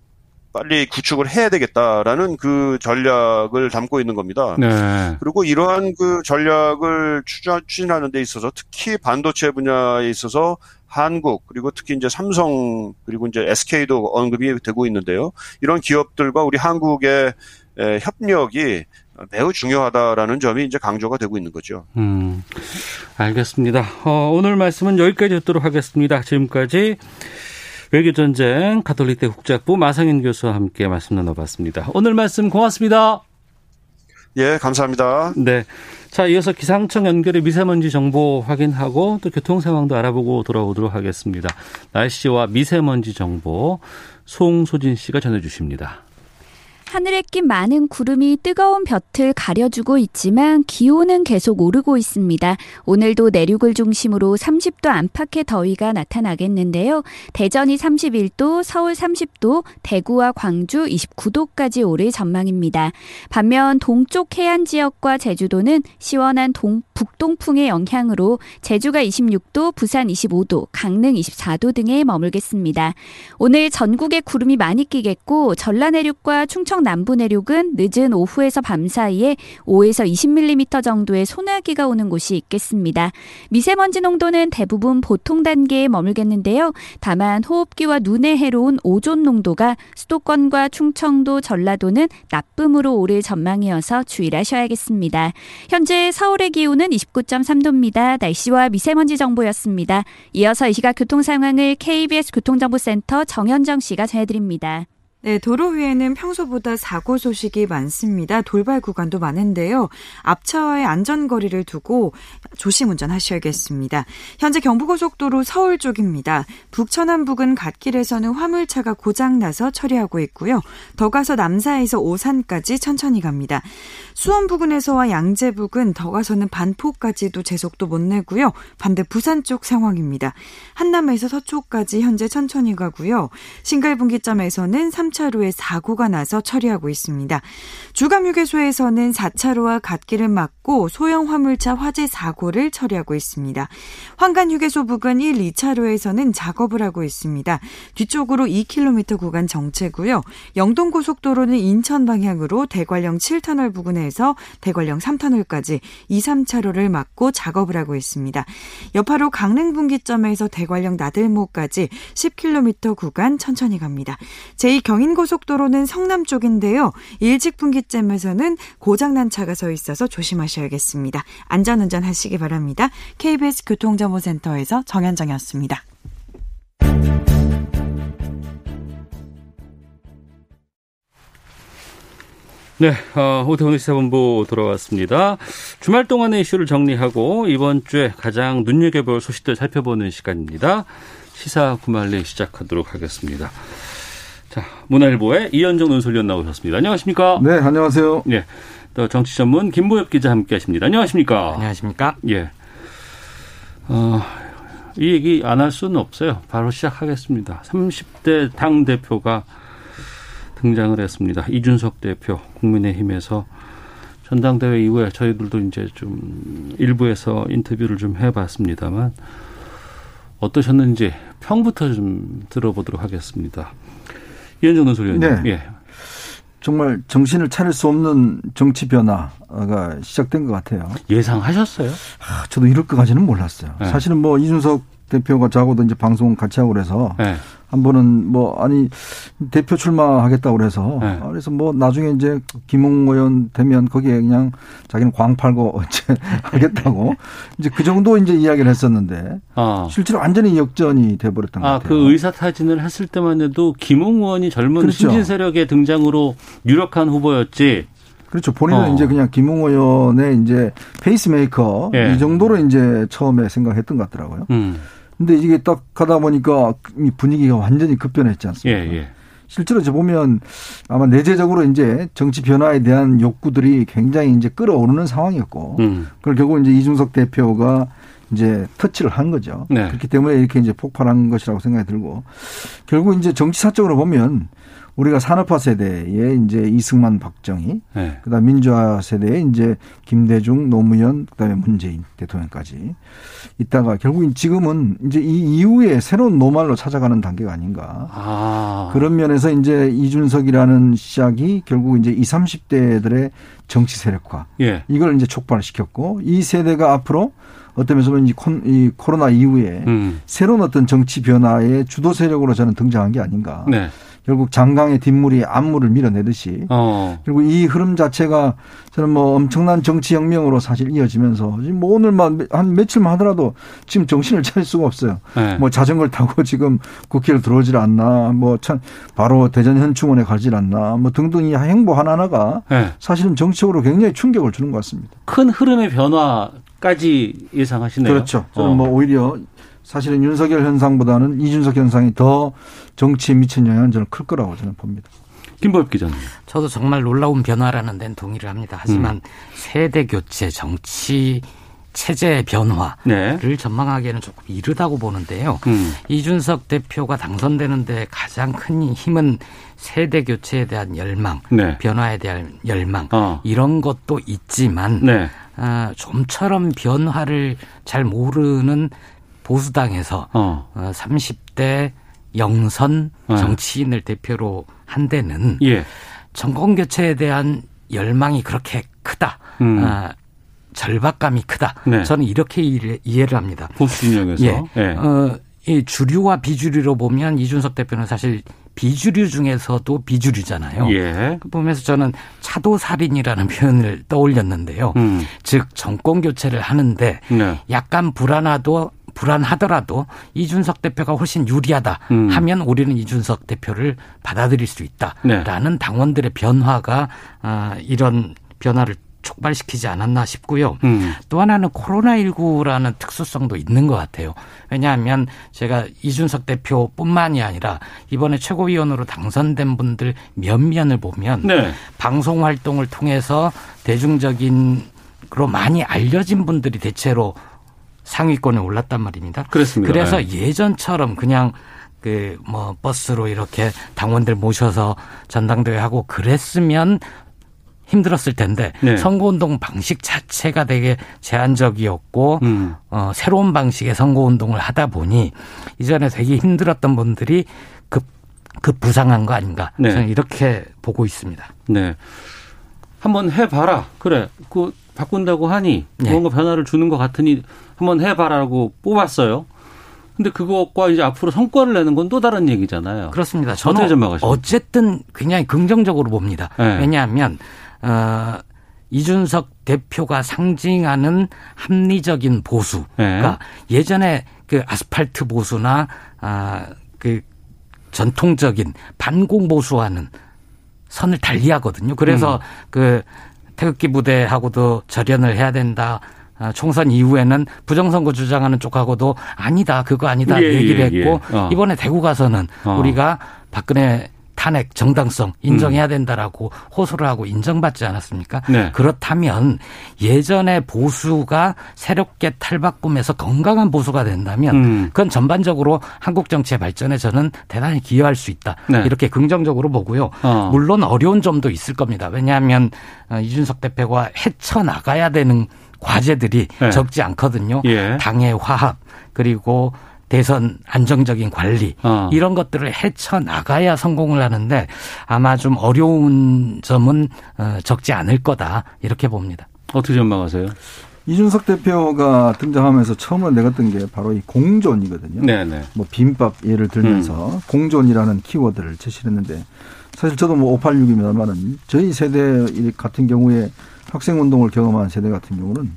빨리 구축을 해야 되겠다라는 그 전략을 담고 있는 겁니다. 네. 그리고 이러한 그 전략을 추진하는 데 있어서 특히 반도체 분야에 있어서 한국 그리고 특히 이제 삼성 그리고 이제 SK도 언급이 되고 있는데요. 이런 기업들과 우리 한국의 협력이 매우 중요하다라는 점이 이제 강조가 되고 있는 거죠. 음, 알겠습니다. 어, 오늘 말씀은 여기까지 듣도록 하겠습니다. 지금까지 외교 전쟁 가톨릭대 국제학부 마상인 교수와 함께 말씀 나눠봤습니다. 오늘 말씀 고맙습니다. 예, 감사합니다. 네. 자, 이어서 기상청 연결의 미세먼지 정보 확인하고 또 교통 상황도 알아보고 돌아오도록 하겠습니다. 날씨와 미세먼지 정보 송소진 씨가 전해 주십니다. 하늘에 낀 많은 구름이 뜨거운 볕을 가려주고 있지만 기온은 계속 오르고 있습니다. 오늘도 내륙을 중심으로 30도 안팎의 더위가 나타나겠는데요. 대전이 31도, 서울 30도, 대구와 광주 29도까지 오를 전망입니다. 반면 동쪽 해안 지역과 제주도는 시원한 동, 북동풍의 영향으로 제주가 26도, 부산 25도, 강릉 24도 등에 머물겠습니다. 오늘 전국에 구름이 많이 끼겠고 전라 내륙과 충청 충청 남부 내륙은 늦은 오후에서 밤 사이에 5에서 20mm 정도의 소나기가 오는 곳이 있겠습니다. 미세먼지 농도는 대부분 보통 단계에 머물겠는데요. 다만 호흡기와 눈에 해로운 오존 농도가 수도권과 충청도, 전라도는 나쁨으로 오를 전망이어서 주의를 하셔야겠습니다. 현재 서울의 기온은 29.3도입니다. 날씨와 미세먼지 정보였습니다. 이어서 이 시각 교통 상황을 KBS 교통정보센터 정현정 씨가 전해드립니다. 네, 도로 위에는 평소보다 사고 소식이 많습니다. 돌발 구간도 많은데요. 앞차와의 안전거리를 두고 조심 운전하셔야겠습니다. 현재 경부고속도로 서울 쪽입니다. 북천안 부근 갓길에서는 화물차가 고장나서 처리하고 있고요. 더 가서 남사에서 오산까지 천천히 갑니다. 수원 부근에서와 양재 부근 더 가서는 반포까지도 제속도 못 내고요. 반대 부산 쪽 상황입니다. 한남에서 서초까지 현재 천천히 가고요. 신갈분기점에서는 3 차로에 사고가 나서 처리하고 있습니다. 주감휴게소에서는 4차로와 갓길을 막고 소형 화물차 화재 사고를 처리하고 있습니다. 환관휴게소 부근 1, 2차로에서는 작업을 하고 있습니다. 뒤쪽으로 2km 구간 정체고요. 영동고속도로는 인천 방향으로 대관령 7터널 부근에서 대관령 3터널까지 2, 3차로를 막고 작업을 하고 있습니다. 여파로 강릉 분기점에서 대관령 나들모까지 10km 구간 천천히 갑니다. 제2경 경인고속도로는 성남 쪽인데요. 일찍 분기점에서는 고장난 차가 서 있어서 조심하셔야겠습니다. 안전운전 하시기 바랍니다. KBS 교통정보센터에서 정현정이었습니다. 네, 어, 오태훈 시사본부 돌아왔습니다. 주말 동안의 이슈를 정리하고 이번 주에 가장 눈여겨볼 소식들 살펴보는 시간입니다. 시사 구말리 시작하도록 하겠습니다. 자, 문화일보의 이현정 논설위원 나오셨습니다. 안녕하십니까? 네, 안녕하세요. 네. 또 정치 전문 김보엽 기자 함께 하십니다. 안녕하십니까? 안녕하십니까? 예. 어, 이 얘기 안 할 수는 없어요. 바로 시작하겠습니다. 30대 당 대표가 등장을 했습니다. 이준석 대표 국민의힘에서 전당대회 이후에 저희들도 이제 좀 일부에서 인터뷰를 좀 해봤습니다만 어떠셨는지 평부터 좀 들어보도록 하겠습니다. 이현정 논설위원님. 네. 예. 정말 정신을 차릴 수 없는 정치 변화가 시작된 것 같아요. 예상하셨어요? 아, 저도 이럴 것까지는 몰랐어요. 네. 사실은 뭐 이준석 대표가 저하고도 이제 방송 같이 하고 그래서 네. 한 번은 뭐 아니 대표 출마하겠다고 그래서 네. 그래서 뭐 나중에 이제 김웅 의원 되면 거기에 그냥 자기는 광 팔고 어째 하겠다고 이제 그 정도 이제 이야기를 했었는데 아. 실제로 완전히 역전이 돼버렸던 것 아, 같아요. 그 의사 타진을 했을 때만 해도 김웅 의원이 젊은 그렇죠. 신진 세력의 등장으로 유력한 후보였지. 그렇죠. 본인은 어. 이제 그냥 김웅 의원의 이제 페이스메이커 예. 이 정도로 이제 처음에 생각했던 것 같더라고요. 음. 근데 이게 딱 가다 보니까 분위기가 완전히 급변했지 않습니까? 예, 예. 실제로 저 보면 아마 내재적으로 이제 정치 변화에 대한 욕구들이 굉장히 이제 끌어오르는 상황이었고, 음. 그걸 결국 이제 이준석 대표가 이제 터치를 한 거죠. 네. 그렇기 때문에 이렇게 이제 폭발한 것이라고 생각이 들고, 결국 이제 정치사적으로 보면 우리가 산업화 세대에 이제 이승만, 박정희, 네. 그다음 민주화 세대에 이제 김대중, 노무현, 그다음에 문재인 대통령까지 있다가 결국 지금은 이제 이 이후에 새로운 노말로 찾아가는 단계가 아닌가. 아. 그런 면에서 이제 이준석이라는 시작이 결국 이제 20, 30대들의 정치 세력화. 예. 이걸 이제 촉발시켰고 이 세대가 앞으로 어떤 면에서 이 코로나 이후에 음. 새로운 어떤 정치 변화의 주도 세력으로 저는 등장한 게 아닌가. 네. 결국 장강의 뒷물이 앞물을 밀어내듯이 어. 그리고 이 흐름 자체가 저는 뭐 엄청난 정치 혁명으로 사실 이어지면서 뭐 오늘만 한 며칠만 하더라도 지금 정신을 차릴 수가 없어요. 네. 뭐 자전거를 타고 지금 국회를 들어오질 않나 뭐 참 바로 대전 현충원에 가질 않나 뭐 등등 이 행보 하나하나가 네. 사실은 정치적으로 굉장히 충격을 주는 것 같습니다. 큰 흐름의 변화까지 예상하시네요. 그렇죠. 저는 어. 뭐 오히려 사실은 윤석열 현상보다는 이준석 현상이 더 정치에 미친 영향은 저는 클 거라고 저는 봅니다. 김보엽 기자님. 저도 정말 놀라운 변화라는 데는 동의를 합니다. 하지만 음. 세대 교체, 정치 체제 변화를 네. 전망하기에는 조금 이르다고 보는데요. 음. 이준석 대표가 당선되는데 가장 큰 힘은 세대 교체에 대한 열망, 네. 변화에 대한 열망 어. 이런 것도 있지만 네. 어, 좀처럼 변화를 잘 모르는 보수당에서 어. 30대 어, 영선 네. 정치인을 대표로 한 데는 예. 정권 교체에 대한 열망이 그렇게 크다. 음. 아, 절박감이 크다. 네. 저는 이렇게 이해를 합니다. 보수 진영에서. 예. 예. 어, 이 주류와 비주류로 보면 이준석 대표는 사실 비주류 중에서도 비주류잖아요. 예. 보면서 저는 차도살인이라는 표현을 떠올렸는데요. 음. 즉 정권 교체를 하는데 네. 약간 불안하도 불안하더라도 이준석 대표가 훨씬 유리하다 음. 하면 우리는 이준석 대표를 받아들일 수 있다라는 네. 당원들의 변화가 아, 이런 변화를 촉발시키지 않았나 싶고요. 음. 또 하나는 코로나19라는 특수성도 있는 것 같아요. 왜냐하면 제가 이준석 대표뿐만이 아니라 이번에 최고위원으로 당선된 분들 몇면을 보면 네. 방송 활동을 통해서 대중적인 그로 많이 알려진 분들이 대체로 상위권에 올랐단 말입니다. 그렇습니다. 그래서 네. 예전처럼 그냥 그 뭐 버스로 이렇게 당원들 모셔서 전당대회 하고 그랬으면 힘들었을 텐데 네. 선거운동 방식 자체가 되게 제한적이었고 음. 어, 새로운 방식의 선거운동을 하다 보니 이전에 되게 힘들었던 분들이 급, 급 부상한 거 아닌가 네. 저는 이렇게 보고 있습니다. 네. 한번 해봐라. 그래. 그 바꾼다고 하니 네. 뭔가 변화를 주는 것 같으니 한번 해봐라고 뽑았어요. 근데 그것과 이제 앞으로 성과를 내는 건 또 다른 얘기잖아요. 그렇습니다. 저는 어쨌든 굉장히 긍정적으로 봅니다. 네. 왜냐하면 어, 이준석 대표가 상징하는 합리적인 보수. 네. 예전에 그 아스팔트 보수나 아, 그 전통적인 반공 보수와는 선을 달리하거든요. 그래서 음. 그 태극기 부대하고도 절연을 해야 된다. 아, 총선 이후에는 부정선거 주장하는 쪽하고도 아니다, 그거 아니다 예, 얘기를 예, 했고 예, 어. 이번에 대구 가서는 어. 우리가 박근혜 탄핵 정당성 인정해야 음. 된다라고 호소를 하고 인정받지 않았습니까? 네. 그렇다면 예전에 보수가 새롭게 탈바꿈해서 건강한 보수가 된다면 음. 그건 전반적으로 한국 정치의 발전에 저는 대단히 기여할 수 있다. 네. 이렇게 긍정적으로 보고요. 어. 물론 어려운 점도 있을 겁니다. 왜냐하면 어, 이준석 대표가 헤쳐나가야 되는 과제들이 네. 적지 않거든요. 예. 당의 화합 그리고 대선 안정적인 관리 어. 이런 것들을 헤쳐 나가야 성공을 하는데 아마 좀 어려운 점은 어, 적지 않을 거다 이렇게 봅니다. 어떻게 전망하세요? 이준석 대표가 등장하면서 처음으로 내갔던 게 바로 이 공존이거든요. 네네. 뭐 빈밥 예를 들면서 음. 공존이라는 키워드를 제시했는데 사실 저도 뭐 586입니다만은 저희 세대 같은 경우에 학생 운동을 경험한 세대 같은 경우는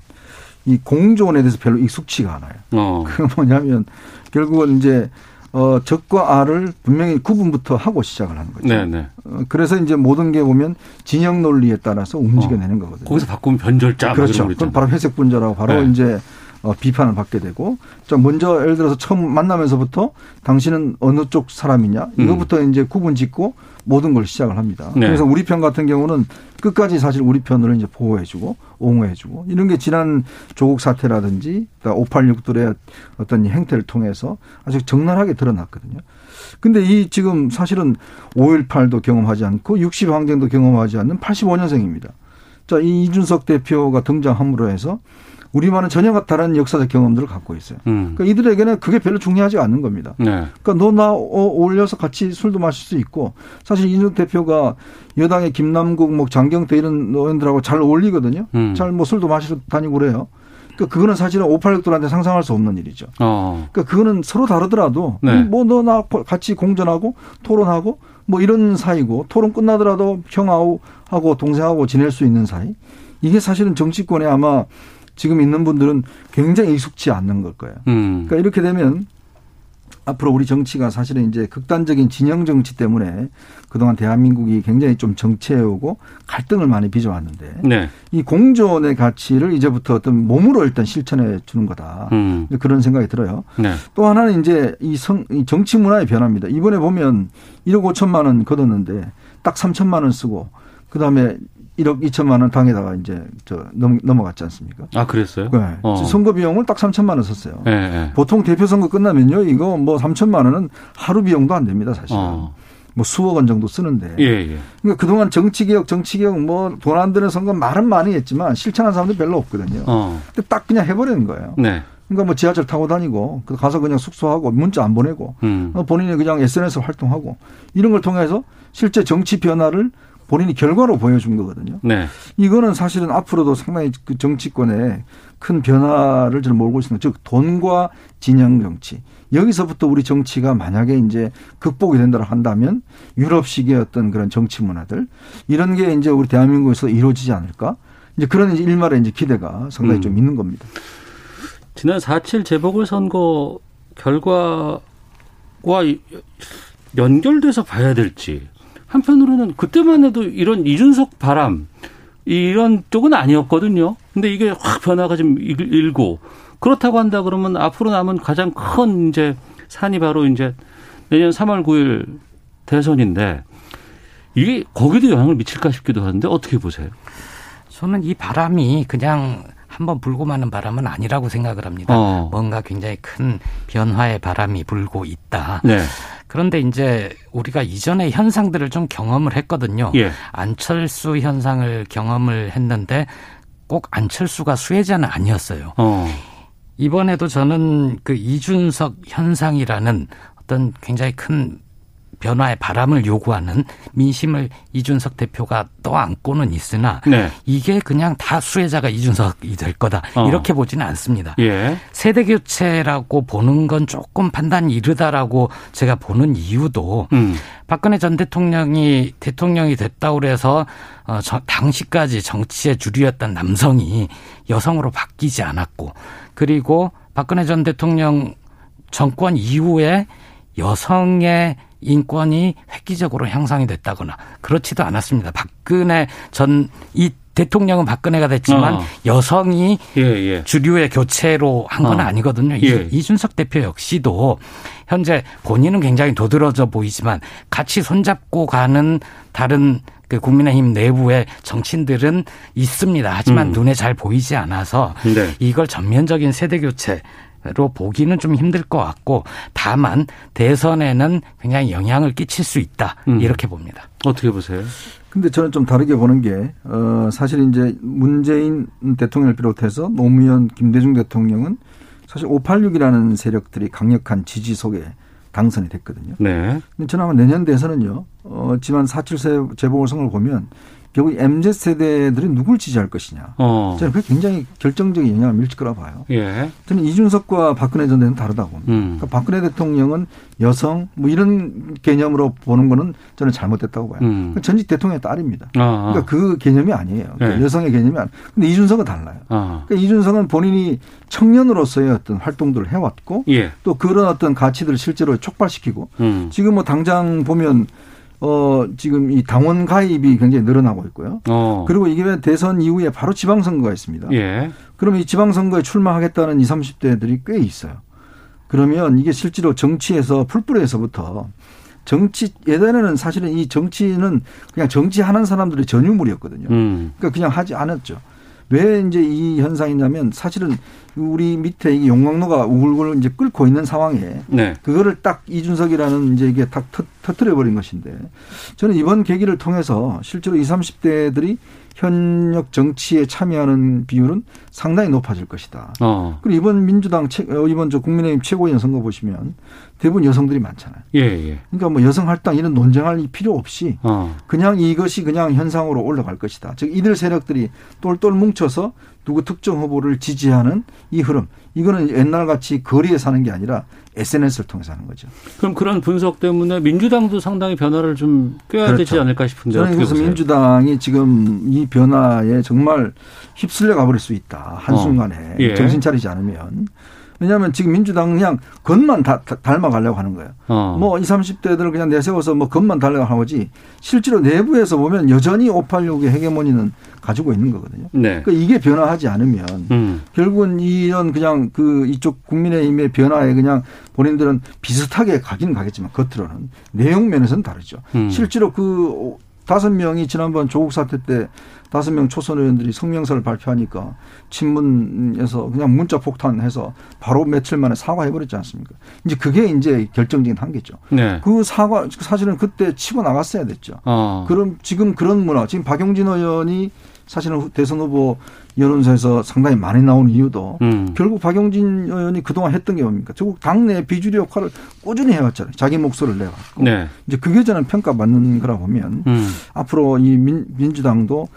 이 공존에 대해서 별로 익숙치가 않아요. 어. 그 뭐냐면 결국은 이제 어, 적과 아를 분명히 구분부터 하고 시작을 하는 거죠. 네네. 어, 그래서 이제 모든 게 보면 진영 논리에 따라서 움직여내는 어. 거거든요. 거기서 바꾸면 변절자. 그렇죠. 그럼 바로 회색 분자라고 바로 네. 이제 어, 비판을 받게 되고 자 먼저 예를 들어서 처음 만나면서부터 당신은 어느 쪽 사람이냐 이거부터 음. 이제 구분 짓고 모든 걸 시작을 합니다. 네. 그래서 우리 편 같은 경우는 끝까지 사실 우리 편을 이제 보호해주고 옹호해주고 이런 게 지난 조국 사태라든지 586들의 그러니까 어떤 행태를 통해서 아주 적나라하게 드러났거든요. 근데 이 지금 사실은 5.18도 경험하지 않고 60 항쟁도 경험하지 않는 85년생입니다. 자, 이 이준석 대표가 등장함으로 해서 우리만은 전혀 다른 역사적 경험들을 갖고 있어요. 음. 그러니까 이들에게는 그게 별로 중요하지 않는 겁니다. 네. 그러니까 너 나 어울려서 같이 술도 마실 수 있고 사실 이준석 대표가 여당의 김남국, 뭐 장경태 이런 의원들하고 잘 어울리거든요. 음. 잘뭐 술도 마시러 다니고 그래요. 그러니까 그거는 사실은 586들한테 상상할 수 없는 일이죠. 어. 그러니까 그거는 서로 다르더라도 네. 뭐 너 나 같이 공존하고 토론하고 뭐 이런 사이고 토론 끝나더라도 형하고 하고 동생하고 지낼 수 있는 사이. 이게 사실은 정치권에 아마 지금 있는 분들은 굉장히 익숙치 않는 걸 거예요. 음. 그러니까 이렇게 되면 앞으로 우리 정치가 사실은 이제 극단적인 진영 정치 때문에 그동안 대한민국이 굉장히 좀 정체해오고 갈등을 많이 빚어왔는데 네. 이 공존의 가치를 이제부터 어떤 몸으로 일단 실천해 주는 거다. 음. 그런 생각이 들어요. 네. 또 하나는 이제 이, 성, 이 정치 문화의 변화입니다. 이번에 보면 1억 5천만 원 걷었는데 딱 3천만 원 쓰고 그다음에 1억 2천만 원 당에다가 이제 저 넘, 넘어갔지 않습니까? 아, 그랬어요? 네. 어. 선거 비용을 딱 3천만 원 썼어요. 네, 네. 보통 대표 선거 끝나면요. 이거 뭐 3천만 원은 하루 비용도 안 됩니다, 사실은. 어. 뭐 수억 원 정도 쓰는데. 예, 예. 그러니까 그동안 정치개혁, 정치개혁 뭐 돈 안 드는 선거 말은 많이 했지만 실천한 사람들 별로 없거든요. 어. 근데 딱 그냥 해버리는 거예요. 네. 그러니까 뭐 지하철 타고 다니고 그 가서 그냥 숙소하고 문자 안 보내고 음. 본인이 그냥 SNS 활동하고 이런 걸 통해서 실제 정치 변화를 본인이 결과로 보여준 거거든요. 네. 이거는 사실은 앞으로도 상당히 그 정치권에 큰 변화를 좀 몰고 있는 즉 돈과 진영 정치 여기서부터 우리 정치가 만약에 이제 극복이 된다고 한다면 유럽식의 어떤 그런 정치 문화들 이런 게 이제 우리 대한민국에서 이루어지지 않을까 이제 그런 이제 일말의 이제 기대가 상당히 음. 좀 있는 겁니다. 지난 4.7 재보궐선거 결과와 연결돼서 봐야 될지 한편으로는 그때만 해도 이런 이준석 바람 이런 쪽은 아니었거든요. 근데 이게 확 변화가 좀 일고 그렇다고 한다 그러면 앞으로 남은 가장 큰 이제 산이 바로 이제 내년 3월 9일 대선인데 이게 거기도 영향을 미칠까 싶기도 하는데 어떻게 보세요? 저는 이 바람이 그냥 한번 불고 마는 바람은 아니라고 생각을 합니다. 어. 뭔가 굉장히 큰 변화의 바람이 불고 있다. 네. 그런데 이제 우리가 이전의 현상들을 좀 경험을 했거든요. 예. 안철수 현상을 경험을 했는데 꼭 안철수가 수혜자는 아니었어요. 어. 이번에도 저는 그 이준석 현상이라는 어떤 굉장히 큰 변화의 바람을 요구하는 민심을 이준석 대표가 떠안고는 있으나 네. 이게 그냥 다 수혜자가 이준석이 될 거다 어. 이렇게 보지는 않습니다. 예. 세대 교체라고 보는 건 조금 판단이 이르다라고 제가 보는 이유도 음. 박근혜 전 대통령이 대통령이 됐다고 그래서 어, 저, 당시까지 정치의 주류였던 남성이 여성으로 바뀌지 않았고 그리고 박근혜 전 대통령 정권 이후에 여성의 인권이 획기적으로 향상이 됐다거나 그렇지도 않았습니다. 박근혜 전 이 대통령은 박근혜가 됐지만 어. 여성이 예, 예. 주류의 교체로 한건 어. 아니거든요. 예. 이준석 대표 역시도 현재 본인은 굉장히 도드러져 보이지만 같이 손잡고 가는 다른 그 국민의힘 내부의 정치인들은 있습니다. 하지만 음. 눈에 잘 보이지 않아서 네. 이걸 전면적인 세대 교체 로 보기는 좀 힘들 것 같고 다만 대선에는 굉장히 영향을 끼칠 수 있다 음. 이렇게 봅니다. 어떻게 보세요? 근데 저는 좀 다르게 보는 게, 어, 사실 이제 문재인 대통령을 비롯해서 노무현, 김대중 대통령은 사실 586이라는 세력들이 강력한 지지 속에 당선이 됐거든요. 네. 근데 저는 아마 내년 대선은요, 어, 지난 4.7세 재보궐선거를 보면 결국 MZ 세대들이 누굴 지지할 것이냐. 어. 저는 그게 굉장히 결정적인 영향을 미칠 거라 봐요. 예. 저는 이준석과 박근혜 전 대통령 다르다고 봅니다. 음. 그러니까 박근혜 대통령은 여성 뭐 이런 개념으로 보는 거는 저는 잘못됐다고 봐요. 음. 전직 대통령의 딸입니다. 아. 그러니까 그 개념이 아니에요. 그러니까 네. 여성의 개념이 아니에요. 근데 이준석은 달라요. 아. 그러니까 이준석은 본인이 청년으로서의 어떤 활동들을 해왔고 예. 또 그런 어떤 가치들을 실제로 촉발시키고 음. 지금 뭐 당장 보면 어, 지금 이 당원 가입이 굉장히 늘어나고 있고요. 어. 그리고 이게 대선 이후에 바로 지방선거가 있습니다. 예. 그러면 이 지방선거에 출마하겠다는 20, 30대들이 꽤 있어요. 그러면 이게 실제로 정치에서 풀뿌리에서부터 정치 예전에는 사실은 이 정치는 그냥 정치하는 사람들의 전유물이었거든요. 음. 그러니까 그냥 하지 않았죠. 왜 이제 이 현상이냐면 사실은 우리 밑에 이 용광로가 우글우글 이제 끓고 있는 상황에 네. 그거를 딱 이준석이라는 이제 이게 딱 터트려 버린 것인데 저는 이번 계기를 통해서 실제로 20, 30대들이 현역 정치에 참여하는 비율은 상당히 높아질 것이다. 어. 그리고 이번 민주당 어, 이번 저 국민의힘 최고위원 선거 보시면 대부분 여성들이 많잖아요. 예, 예. 그러니까 뭐 여성 할당 이런 논쟁할 필요 없이 어. 그냥 이것이 그냥 현상으로 올라갈 것이다. 즉 이들 세력들이 똘똘 뭉쳐서 누구 특정 후보를 지지하는 이 흐름 이거는 옛날 같이 거리에 사는 게 아니라 SNS를 통해서 하는 거죠. 그럼 그런 분석 때문에 민주당도 상당히 변화를 좀 꾀야 그렇죠. 되지 않을까 싶은데 저는 그래서 민주당이 지금 이 변화에 정말 휩쓸려 가버릴 수 있다 한순간에 어. 예. 정신 차리지 않으면 왜냐하면 지금 민주당 그냥 겉만 다, 닮아가려고 하는 거예요. 어. 뭐 20, 30대들을 그냥 내세워서 뭐 겉만 달려고 하지 실제로 내부에서 보면 여전히 586의 헤게모니는 가지고 있는 거거든요. 네. 그러니까 이게 변화하지 않으면 음. 결국은 이런 그냥 그 이쪽 국민의힘의 변화에 그냥 본인들은 비슷하게 가기는 가겠지만 겉으로는 내용 면에서는 다르죠. 음. 실제로 그 다섯 명이 지난번 조국 사태 때 다섯 명 초선 의원들이 성명서를 발표하니까 친문에서 그냥 문자 폭탄해서 바로 며칠 만에 사과해버렸지 않습니까? 이제 그게 이제 결정적인 한계죠. 네. 그 사과 사실은 그때 치고 나갔어야 됐죠. 어. 그럼 지금 그런 문화 지금 박용진 의원이 사실은 대선 후보 여론조사에서 상당히 많이 나온 이유도 음. 결국 박용진 의원이 그동안 했던 게 뭡니까? 결국 당내 비주류 역할을 꾸준히 해왔잖아요. 자기 목소리를 내갖고. 네. 이제 그게 저는 평가받는 거라 보면 음. 앞으로 이 민, 민주당도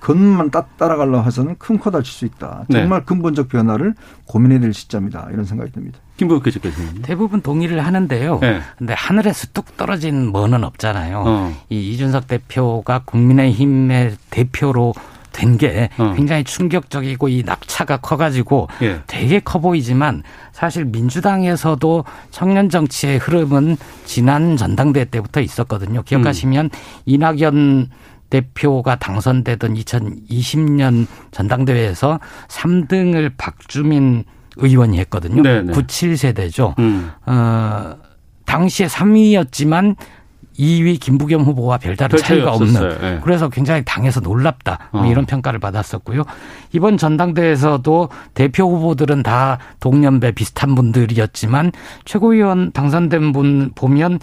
겉만 따, 따라가려 해서는 큰 커다 칠 수 있다. 네. 정말 네. 근본적 변화를 고민해야 될 시점이다. 이런 생각이 듭니다. 김부겸 교수님. 대부분 동의를 하는데요. 네. 근데 하늘에서 뚝 떨어진 뭐는 없잖아요. 어. 이 이준석 대표가 국민의힘의 대표로 된게 어. 굉장히 충격적이고 이 낙차가 커가지고 예. 되게 커 보이지만 사실 민주당에서도 청년 정치의 흐름은 지난 전당대회 때부터 있었거든요. 기억하시면 음. 이낙연 대표가 당선되던 2020년 전당대회에서 3등을 박주민 의원이 했거든요. 네네. 97세대죠. 음. 어, 당시에 3위였지만 2위 김부겸 후보와 별다른 차이가 없는 네. 그래서 굉장히 당에서 놀랍다 뭐 어. 이런 평가를 받았었고요. 이번 전당대회에서도 대표 후보들은 다 동년배 비슷한 분들이었지만 최고위원 당선된 분 보면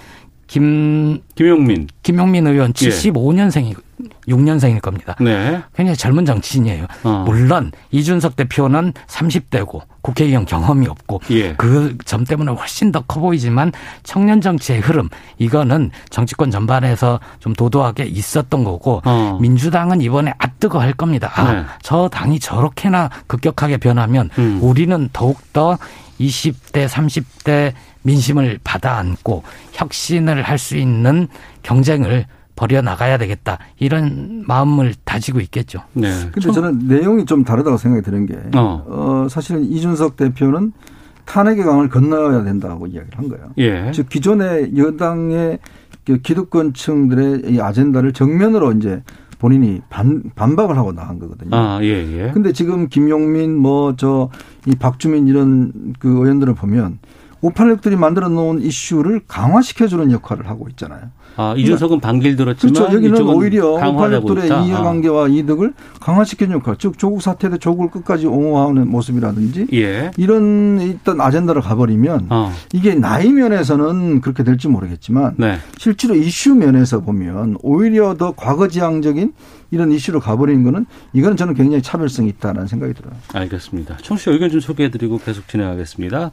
김 김용민 김용민 의원 75년생이 예. 6년생일 겁니다. 네. 굉장히 젊은 정치인이에요. 어. 물론 이준석 대표는 30대고 국회의원 경험이 없고 예. 그점 때문에 훨씬 더 커 보이지만 청년 정치의 흐름 이거는 정치권 전반에서 좀 도도하게 있었던 거고 어. 민주당은 이번에 아뜨거 할 겁니다. 아, 네. 저 당이 저렇게나 급격하게 변하면 음. 우리는 더욱 더 20대, 30대 민심을 받아 안고 혁신을 할 수 있는 경쟁을 벌여 나가야 되겠다 이런 마음을 다지고 있겠죠. 네. 근데 저는 내용이 좀 다르다고 생각이 드는 게 어. 어 사실은 이준석 대표는 탄핵의 강을 건너야 된다고 이야기를 한 거예요. 예. 즉 기존의 여당의 그 기득권층들의 이 아젠다를 정면으로 이제 본인이 반, 반박을 하고 나간 거거든요. 아, 예, 예. 근데 지금 김용민 뭐 저 이 박주민 이런 그 의원들을 보면 오팔육들이 만들어 놓은 이슈를 강화시켜주는 역할을 하고 있잖아요. 아, 이준석은 반길 들었지만 그렇죠. 여기는 오히려 오팔육들의 이해관계와 아. 이득을 강화시키는 역할, 즉 조국 사태 때 조국을 끝까지 옹호하는 모습이라든지 예. 이런 있던 아젠다를 가버리면 어. 이게 나이 면에서는 그렇게 될지 모르겠지만 네. 실제로 이슈 면에서 보면 오히려 더 과거지향적인 이런 이슈로 가버리는 거는 이거는 저는 굉장히 차별성이 있다는 생각이 들어요. 알겠습니다. 청취자 의견 좀 소개해드리고 계속 진행하겠습니다.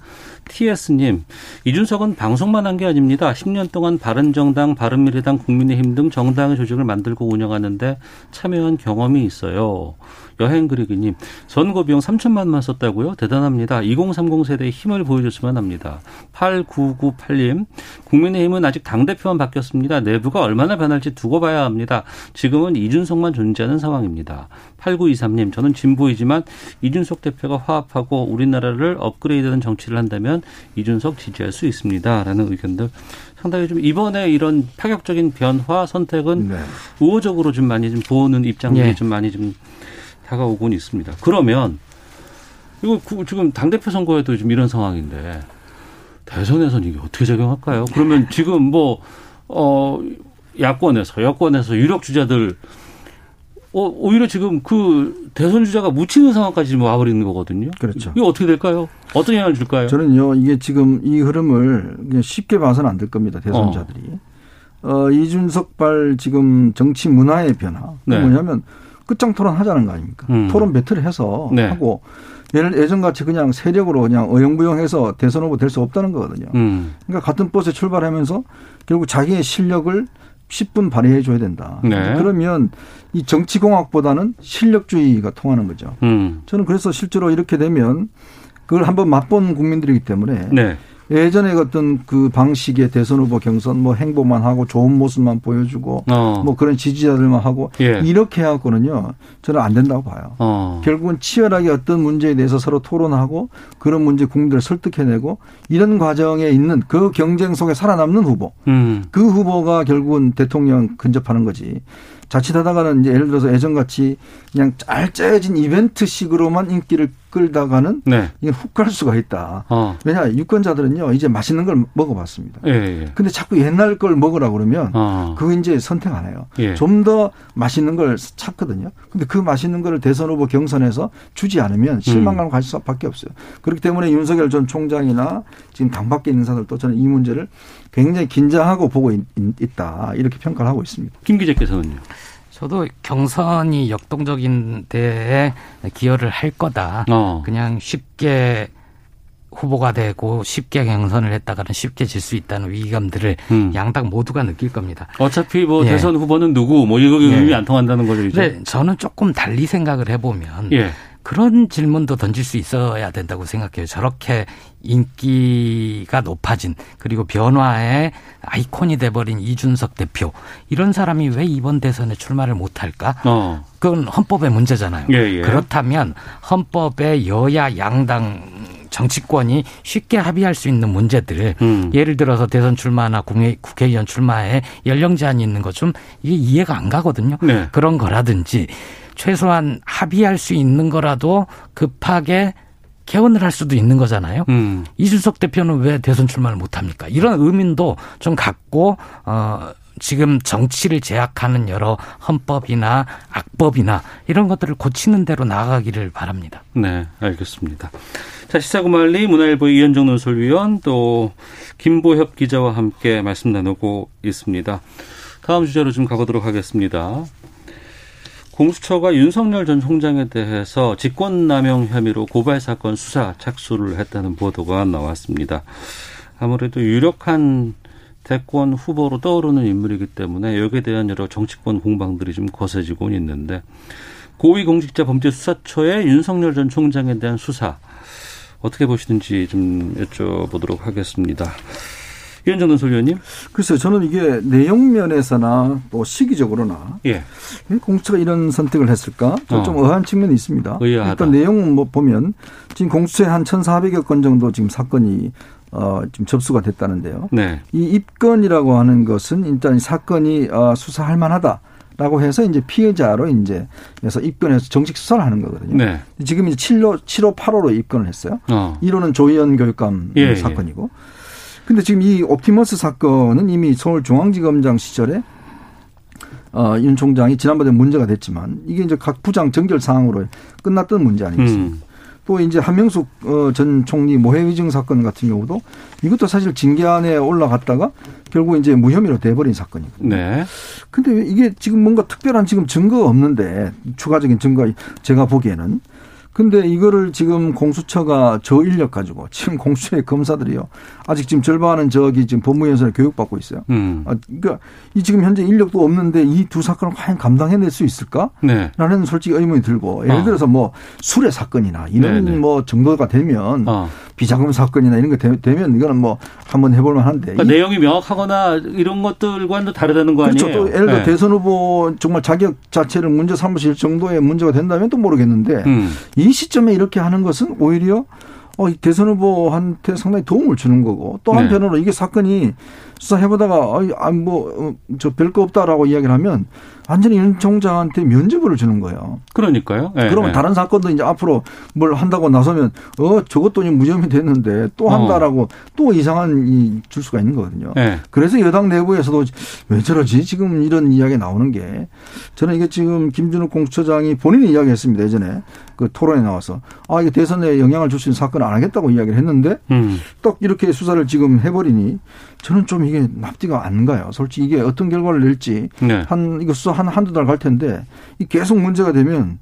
TS님, 이준석은 방송만 한 게 아닙니다. 10년 동안 바른정당, 바른미래당, 국민의힘 등 정당의 조직을 만들고 운영하는데 참여한 경험이 있어요. 여행 그리기님, 선거 비용 3천만 원만 썼다고요? 대단합니다. 2030 세대의 힘을 보여줬으면 합니다. 8998님, 국민의힘은 아직 당 대표만 바뀌었습니다. 내부가 얼마나 변할지 두고 봐야 합니다. 지금은 이준석만 존재하는 상황입니다. 8923님, 저는 진보이지만 이준석 대표가 화합하고 우리나라를 업그레이드하는 정치를 한다면 이준석 지지할 수 있습니다. 라는 의견들 상당히 좀 이번에 이런 파격적인 변화 선택은 네. 우호적으로 좀 많이 좀 보는 입장들이 네. 좀 많이 좀 다가오곤 있습니다. 그러면 이거 지금 당 대표 선거에도 지금 이런 상황인데 대선에서는 이게 어떻게 작용할까요? 그러면 지금 뭐, 어, 야권에서, 여권에서 유력 주자들, 어, 오히려 지금 그 대선 주자가 묻히는 상황까지 지금 와버리는 거거든요. 그렇죠. 이게 어떻게 될까요? 어떤 영향을 줄까요? 저는요, 이게 지금 이 흐름을 쉽게 봐서는 안 될 겁니다. 대선자들이. 어. 어, 이준석발 지금 정치 문화의 변화. 네. 뭐냐면 끝장 토론 하자는 거 아닙니까? 음. 토론 배틀을 해서 네. 하고 예를 예전같이 그냥 세력으로 그냥 어영부영해서 대선 후보 될 수 없다는 거거든요. 음. 그러니까 같은 버스에 출발하면서 결국 자기의 실력을 10분 발휘해 줘야 된다. 네. 그러면 이 정치공학보다는 실력주의가 통하는 거죠. 음. 저는 그래서 실제로 이렇게 되면 그걸 한번 맛본 국민들이기 때문에 네. 예전에 어떤 그 방식의 대선 후보 경선 뭐 행보만 하고 좋은 모습만 보여주고 어. 뭐 그런 지지자들만 하고 예. 이렇게 해갖고는요 저는 안 된다고 봐요. 어. 결국은 치열하게 어떤 문제에 대해서 서로 토론하고 그런 문제 국민들을 설득해내고 이런 과정에 있는 그 경쟁 속에 살아남는 후보 음. 그 후보가 결국은 대통령 근접하는 거지. 자칫하다가는 이제 예를 들어서 예전같이 그냥 짤짜여진 이벤트식으로만 인기를 끌다가는 네. 이게 훅 갈 수가 있다. 어. 왜냐 유권자들은요 이제 맛있는 걸 먹어봤습니다. 예, 예. 근데 자꾸 옛날 걸 먹으라 그러면 어. 그거 이제 선택 안 해요. 예. 좀더 맛있는 걸 찾거든요. 근데 그 맛있는 거를 대선 후보 경선에서 주지 않으면 실망감 음. 갈 수밖에 없어요. 그렇기 때문에 윤석열 전 총장이나 지금 당 밖에 있는 사람들도 저는 이 문제를 굉장히 긴장하고 보고 있, 다 이렇게 평가를 하고 있습니다. 김 기자께서는요. 저도 경선이 역동적인 데에 기여를 할 거다. 어. 그냥 쉽게 후보가 되고 쉽게 경선을 했다가는 쉽게 질 수 있다는 위기감들을 음. 양당 모두가 느낄 겁니다. 어차피 뭐 예. 대선 후보는 누구 뭐 이거 의미 예. 안 통한다는 거죠. 이제. 저는 조금 달리 생각을 해보면 예. 그런 질문도 던질 수 있어야 된다고 생각해요. 저렇게 인기가 높아진 그리고 변화의 아이콘이 돼버린 이준석 대표 이런 사람이 왜 이번 대선에 출마를 못할까? 어. 그건 헌법의 문제잖아요. 예, 예. 그렇다면 헌법에 여야 양당 정치권이 쉽게 합의할 수 있는 문제들 음. 예를 들어서 대선 출마나 국회, 국회 의원 출마에 연령 제한이 있는 것 좀 이게 이해가 안 가거든요. 네. 그런 거라든지 최소한 합의할 수 있는 거라도 급하게 개헌을 할 수도 있는 거잖아요. 음. 이준석 대표는 왜 대선 출마를 못 합니까? 이런 의문도 좀 갖고 어 지금 정치를 제약하는 여러 헌법이나 악법이나 이런 것들을 고치는 대로 나아가기를 바랍니다. 네, 알겠습니다. 자, 시사구말리 문화일보 이현정 논설위원 또 김보협 기자와 함께 말씀 나누고 있습니다. 다음 주제로 좀 가보도록 하겠습니다. 공수처가 윤석열 전 총장에 대해서 직권남용 혐의로 고발 사건 수사 착수를 했다는 보도가 나왔습니다. 아무래도 유력한 대권 후보로 떠오르는 인물이기 때문에 여기에 대한 여러 정치권 공방들이 좀 거세지고 있는데 고위공직자 범죄수사처의 윤석열 전 총장에 대한 수사 어떻게 보시는지 좀 여쭤보도록 하겠습니다. 이현정 논설위원님? 글쎄요, 저는 이게 내용 면에서나 또 시기적으로나 예. 공수처가 이런 선택을 했을까? 어. 좀 의아한 측면이 있습니다. 의아하다. 일단 내용 뭐 보면 지금 공수처에 한 1,400여 건 정도 지금 사건이 어, 좀 접수가 됐다는데요. 네. 이 입건이라고 하는 것은 일단 사건이 어, 수사할 만하다. 라고 해서 이제 피해자로 이제 그래서 입건해서 정식 수사를 하는 거거든요. 네. 지금 이제 7호, 7호, 8호로 입건을 했어요. 어. 1호는 조희연 교육감 예, 예. 사건이고. 예. 근데 지금 이 옵티머스 사건은 이미 서울중앙지검장 시절에 어, 윤 총장이 지난번에 문제가 됐지만 이게 이제 각 부장 정결 사항으로 끝났던 문제 아니겠습니까? 음. 또 이제 한명숙 어, 전 총리 모해 위증 사건 같은 경우도 이것도 사실 징계안에 올라갔다가 결국 이제 무혐의로 돼버린 사건이거든요. 네. 근데 이게 지금 뭔가 특별한 지금 증거가 없는데 추가적인 증거 제가 보기에는 근데 이거를 지금 공수처가 저 인력 가지고 지금 공수처의 검사들이요. 아직 지금 절반은 저기 지금 법무연수를 교육받고 있어요. 음. 아, 그러니까 이 지금 현재 인력도 없는데 이 두 사건을 과연 감당해낼 수 있을까? 네. 라는 솔직히 의문이 들고 예를 어. 들어서 뭐 술의 사건이나 이런 네네. 네. 뭐 정도가 되면 어. 비자금 사건이나 이런 게 되면 이거는 뭐 한번 해볼 만한데 그러니까 내용이 명확하거나 이런 것들과는 다르다는 거 그렇죠. 아니에요? 또 예를 들어 네. 대선 후보 정말 자격 자체를 문제 삼으실 정도의 문제가 된다면 또 모르겠는데 음. 이 시점에 이렇게 하는 것은 오히려 어, 이 대선 후보한테 상당히 도움을 주는 거고 또 네. 한편으로 네. 이게 사건이 수사해보다가 아, 뭐, 어, 저별거 없다라고 이야기를 하면 완전히 윤 총장한테 면죄부를 주는 거예요. 그러니까요. 네, 그러면 네. 다른 사건도 이제 앞으로 뭘 한다고 나서면 어 저것도 무혐의 됐는데 또 한다라고 어. 또 이상한 이 줄 수가 있는 거거든요. 네. 그래서 여당 내부에서도 왜 저러지 지금 이런 이야기 나오는 게 저는 이게 지금 김준욱 공수처장이 본인이 이야기했습니다 예전에 그 토론에 나와서 아 이게 대선에 영향을 줄 수 있는 사건을 안 하겠다고 이야기를 했는데 음. 딱 이렇게 수사를 지금 해버리니 저는 좀 이게 납득가 안 가요. 솔직히 이게 어떤 결과를 낼지 네. 한 이거 수사 한 한두 달 갈 텐데 이 계속 문제가 되면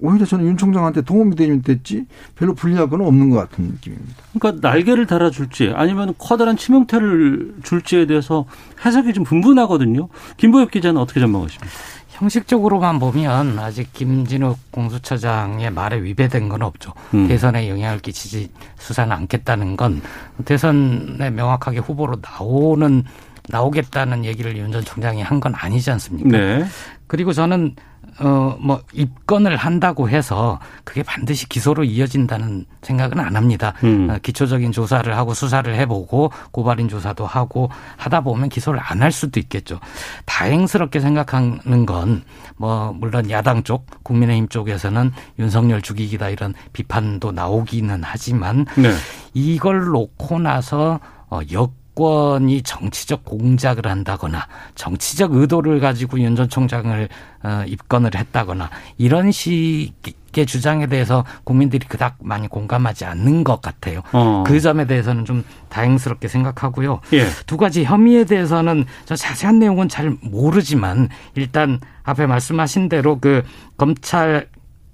오히려 저는 윤 총장한테 도움이 되면 됐지 별로 불리할 건 없는 것 같은 느낌입니다. 그러니까 날개를 달아줄지 아니면 커다란 치명타를 줄지에 대해서 해석이 좀 분분하거든요. 김보엽 기자는 어떻게 전망하십니까? 형식적으로만 보면 아직 김진욱 공수처장의 말에 위배된 건 없죠. 음. 대선에 영향을 끼치지 수사는 않겠다는 건 대선에 명확하게 후보로 나오는 나오겠다는 얘기를 윤 전 총장이 한 건 아니지 않습니까? 네. 그리고 저는 어, 뭐, 입건을 한다고 해서 그게 반드시 기소로 이어진다는 생각은 안 합니다. 음. 어, 기초적인 조사를 하고 수사를 해보고 고발인 조사도 하고 하다 보면 기소를 안 할 수도 있겠죠. 다행스럽게 생각하는 건 뭐, 물론 야당 쪽, 국민의힘 쪽에서는 윤석열 죽이기다 이런 비판도 나오기는 하지만 네. 이걸 놓고 나서 어, 역 정권이 정치적 공작을 한다거나 정치적 의도를 가지고 윤 전 총장을 어, 입건을 했다거나 이런 식의 주장에 대해서 국민들이 그닥 많이 공감하지 않는 것 같아요. 어. 그 점에 대해서는 좀 다행스럽게 생각하고요. 예. 두 가지 혐의에 대해서는 저 자세한 내용은 잘 모르지만 일단 앞에 말씀하신 대로 그 검찰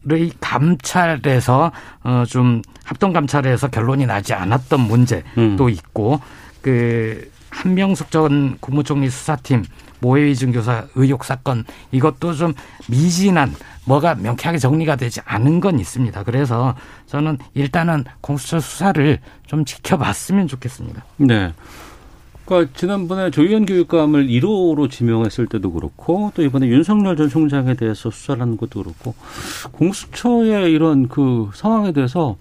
의 감찰에서 어좀 합동 감찰에서 결론이 나지 않았던 문제도 음. 있고 그 한명숙 전 국무총리 수사팀 모해위 증 교사 의혹 사건 이것도 좀 미진한 뭐가 명쾌하게 정리가 되지 않은 건 있습니다. 그래서 저는 일단은 공수처 수사를 좀 지켜봤으면 좋겠습니다. 네. 그러니까 지난번에 조희연 교육감을 1호로 지명했을 때도 그렇고 또 이번에 윤석열 전 총장에 대해서 수사를 하는 것도 그렇고 공수처의 이런 그 상황에 대해서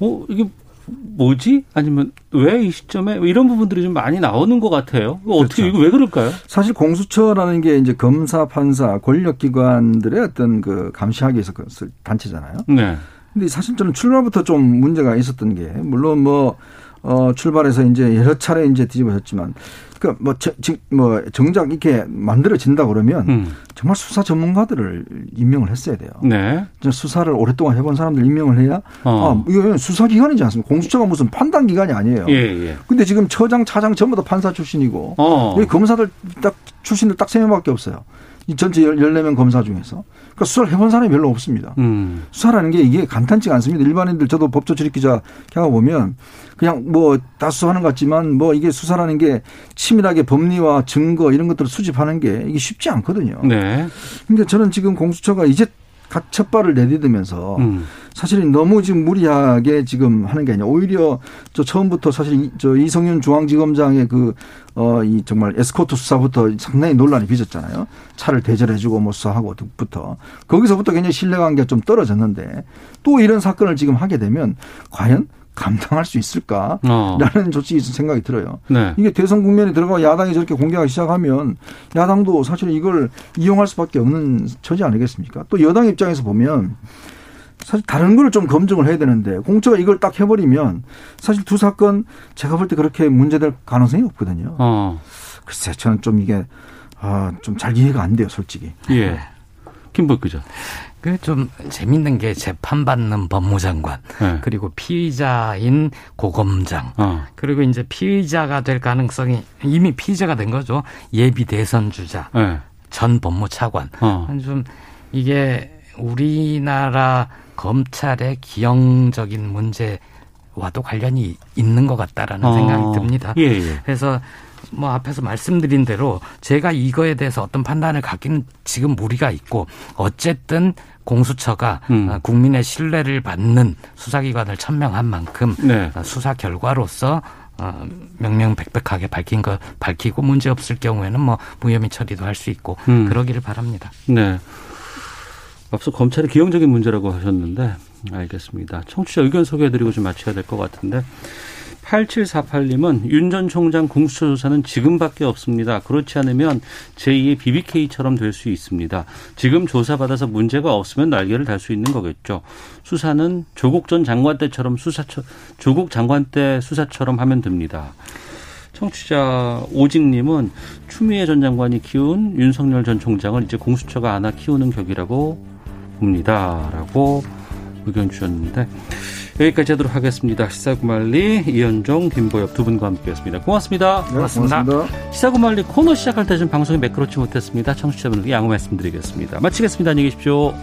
어 이게 뭐지? 아니면 왜 이 시점에 이런 부분들이 좀 많이 나오는 것 같아요. 어떻게 그렇죠. 이거 왜 그럴까요? 사실 공수처라는 게 이제 검사, 판사, 권력기관들의 어떤 그 감시하기 위해서 그 단체잖아요. 네. 근데 사실 저는 출발부터 좀 문제가 있었던 게 물론 뭐 어, 출발해서 이제 여러 차례 이제 뒤집어졌지만 그러니까 뭐, 저, 뭐 정작 이렇게 만들어진다 그러면 음. 정말 수사 전문가들을 임명을 했어야 돼요. 네. 수사를 오랫동안 해본 사람들 임명을 해야 어. 아, 이거 수사 기관이지 않습니까? 공수처가 무슨 판단 기관이 아니에요. 예, 예. 근데 지금 처장, 차장 전부 다 판사 출신이고 어. 여기 검사들 딱 출신들 딱 세 명밖에 없어요. 이 전체 14명 검사 중에서. 그러니까 수사를 해본 사람이 별로 없습니다. 음. 수사라는 게 이게 간단치가 않습니다. 일반인들 저도 법조 출입 기자 경험 보면 그냥 뭐 다 수사하는 것 같지만 뭐 이게 수사라는 게 치밀하게 법리와 증거 이런 것들을 수집하는 게 이게 쉽지 않거든요. 네. 그러니까 저는 지금 공수처가 이제 첫 발을 내딛으면서 음. 사실은 너무 지금 무리하게 지금 하는 게 아니라 오히려 저 처음부터 사실 저 이성윤 중앙지검장의 그 어 이 정말 에스코트 수사부터 상당히 논란이 빚었잖아요. 차를 대절해주고 뭐 수사하고 부터 거기서부터 굉장히 신뢰관계가 좀 떨어졌는데 또 이런 사건을 지금 하게 되면 과연 감당할 수 있을까라는 어. 조치 생각이 들어요. 네. 이게 대선 국면에 들어가 야당이 저렇게 공격하기 시작하면 야당도 사실 이걸 이용할 수밖에 없는 처지 아니겠습니까? 또 여당 입장에서 보면 사실 다른 걸 좀 검증을 해야 되는데 공처가 이걸 딱 해버리면 사실 두 사건 제가 볼 때 그렇게 문제될 가능성이 없거든요. 어. 글쎄 저는 좀 이게 아, 좀 잘 이해가 안 돼요, 솔직히. 예. 김복 기자. 그좀 재밌는 게 재판받는 법무장관 네. 그리고 피의자인 고검장 어. 그리고 이제 피의자가 될 가능성이 이미 피의자가 된 거죠 예비 대선 주자 네. 전 법무차관 어. 좀 이게 우리나라 검찰의 기형적인 문제와도 관련이 있는 것 같다라는 어. 생각이 듭니다. 예, 예. 그래서 뭐 앞에서 말씀드린 대로 제가 이거에 대해서 어떤 판단을 갖기는 지금 무리가 있고 어쨌든 공수처가 음. 어, 국민의 신뢰를 받는 수사기관을 천명한 만큼 네. 어, 수사 결과로서 어, 명명백백하게 밝힌 거 밝히고 문제 없을 경우에는 뭐 무혐의 처리도 할 수 있고 음. 그러기를 바랍니다. 네. 앞서 검찰의 기형적인 문제라고 하셨는데 알겠습니다. 청취자 의견 소개해드리고 좀 마쳐야 될 것 같은데 8748님은 윤 전 총장 공수처 조사는 지금밖에 없습니다. 그렇지 않으면 제2의 BBK처럼 될 수 있습니다. 지금 조사받아서 문제가 없으면 날개를 달 수 있는 거겠죠. 수사는 조국 전 장관 때처럼 수사처 조국 장관 때 수사처럼 하면 됩니다. 청취자 오직님은 추미애 전 장관이 키운 윤석열 전 총장을 이제 공수처가 안아 키우는 격이라고 봅니다 라고 의견 주셨는데 여기까지 하도록 하겠습니다. 시사구말리 이현종, 김보엽 두 분과 함께했습니다. 고맙습니다. 네, 고맙습니다. 고맙습니다. 시사구말리 코너 시작할 때 좀 방송이 매끄럽지 못했습니다. 청취자분들께 양해 말씀드리겠습니다. 마치겠습니다. 안녕히 계십시오.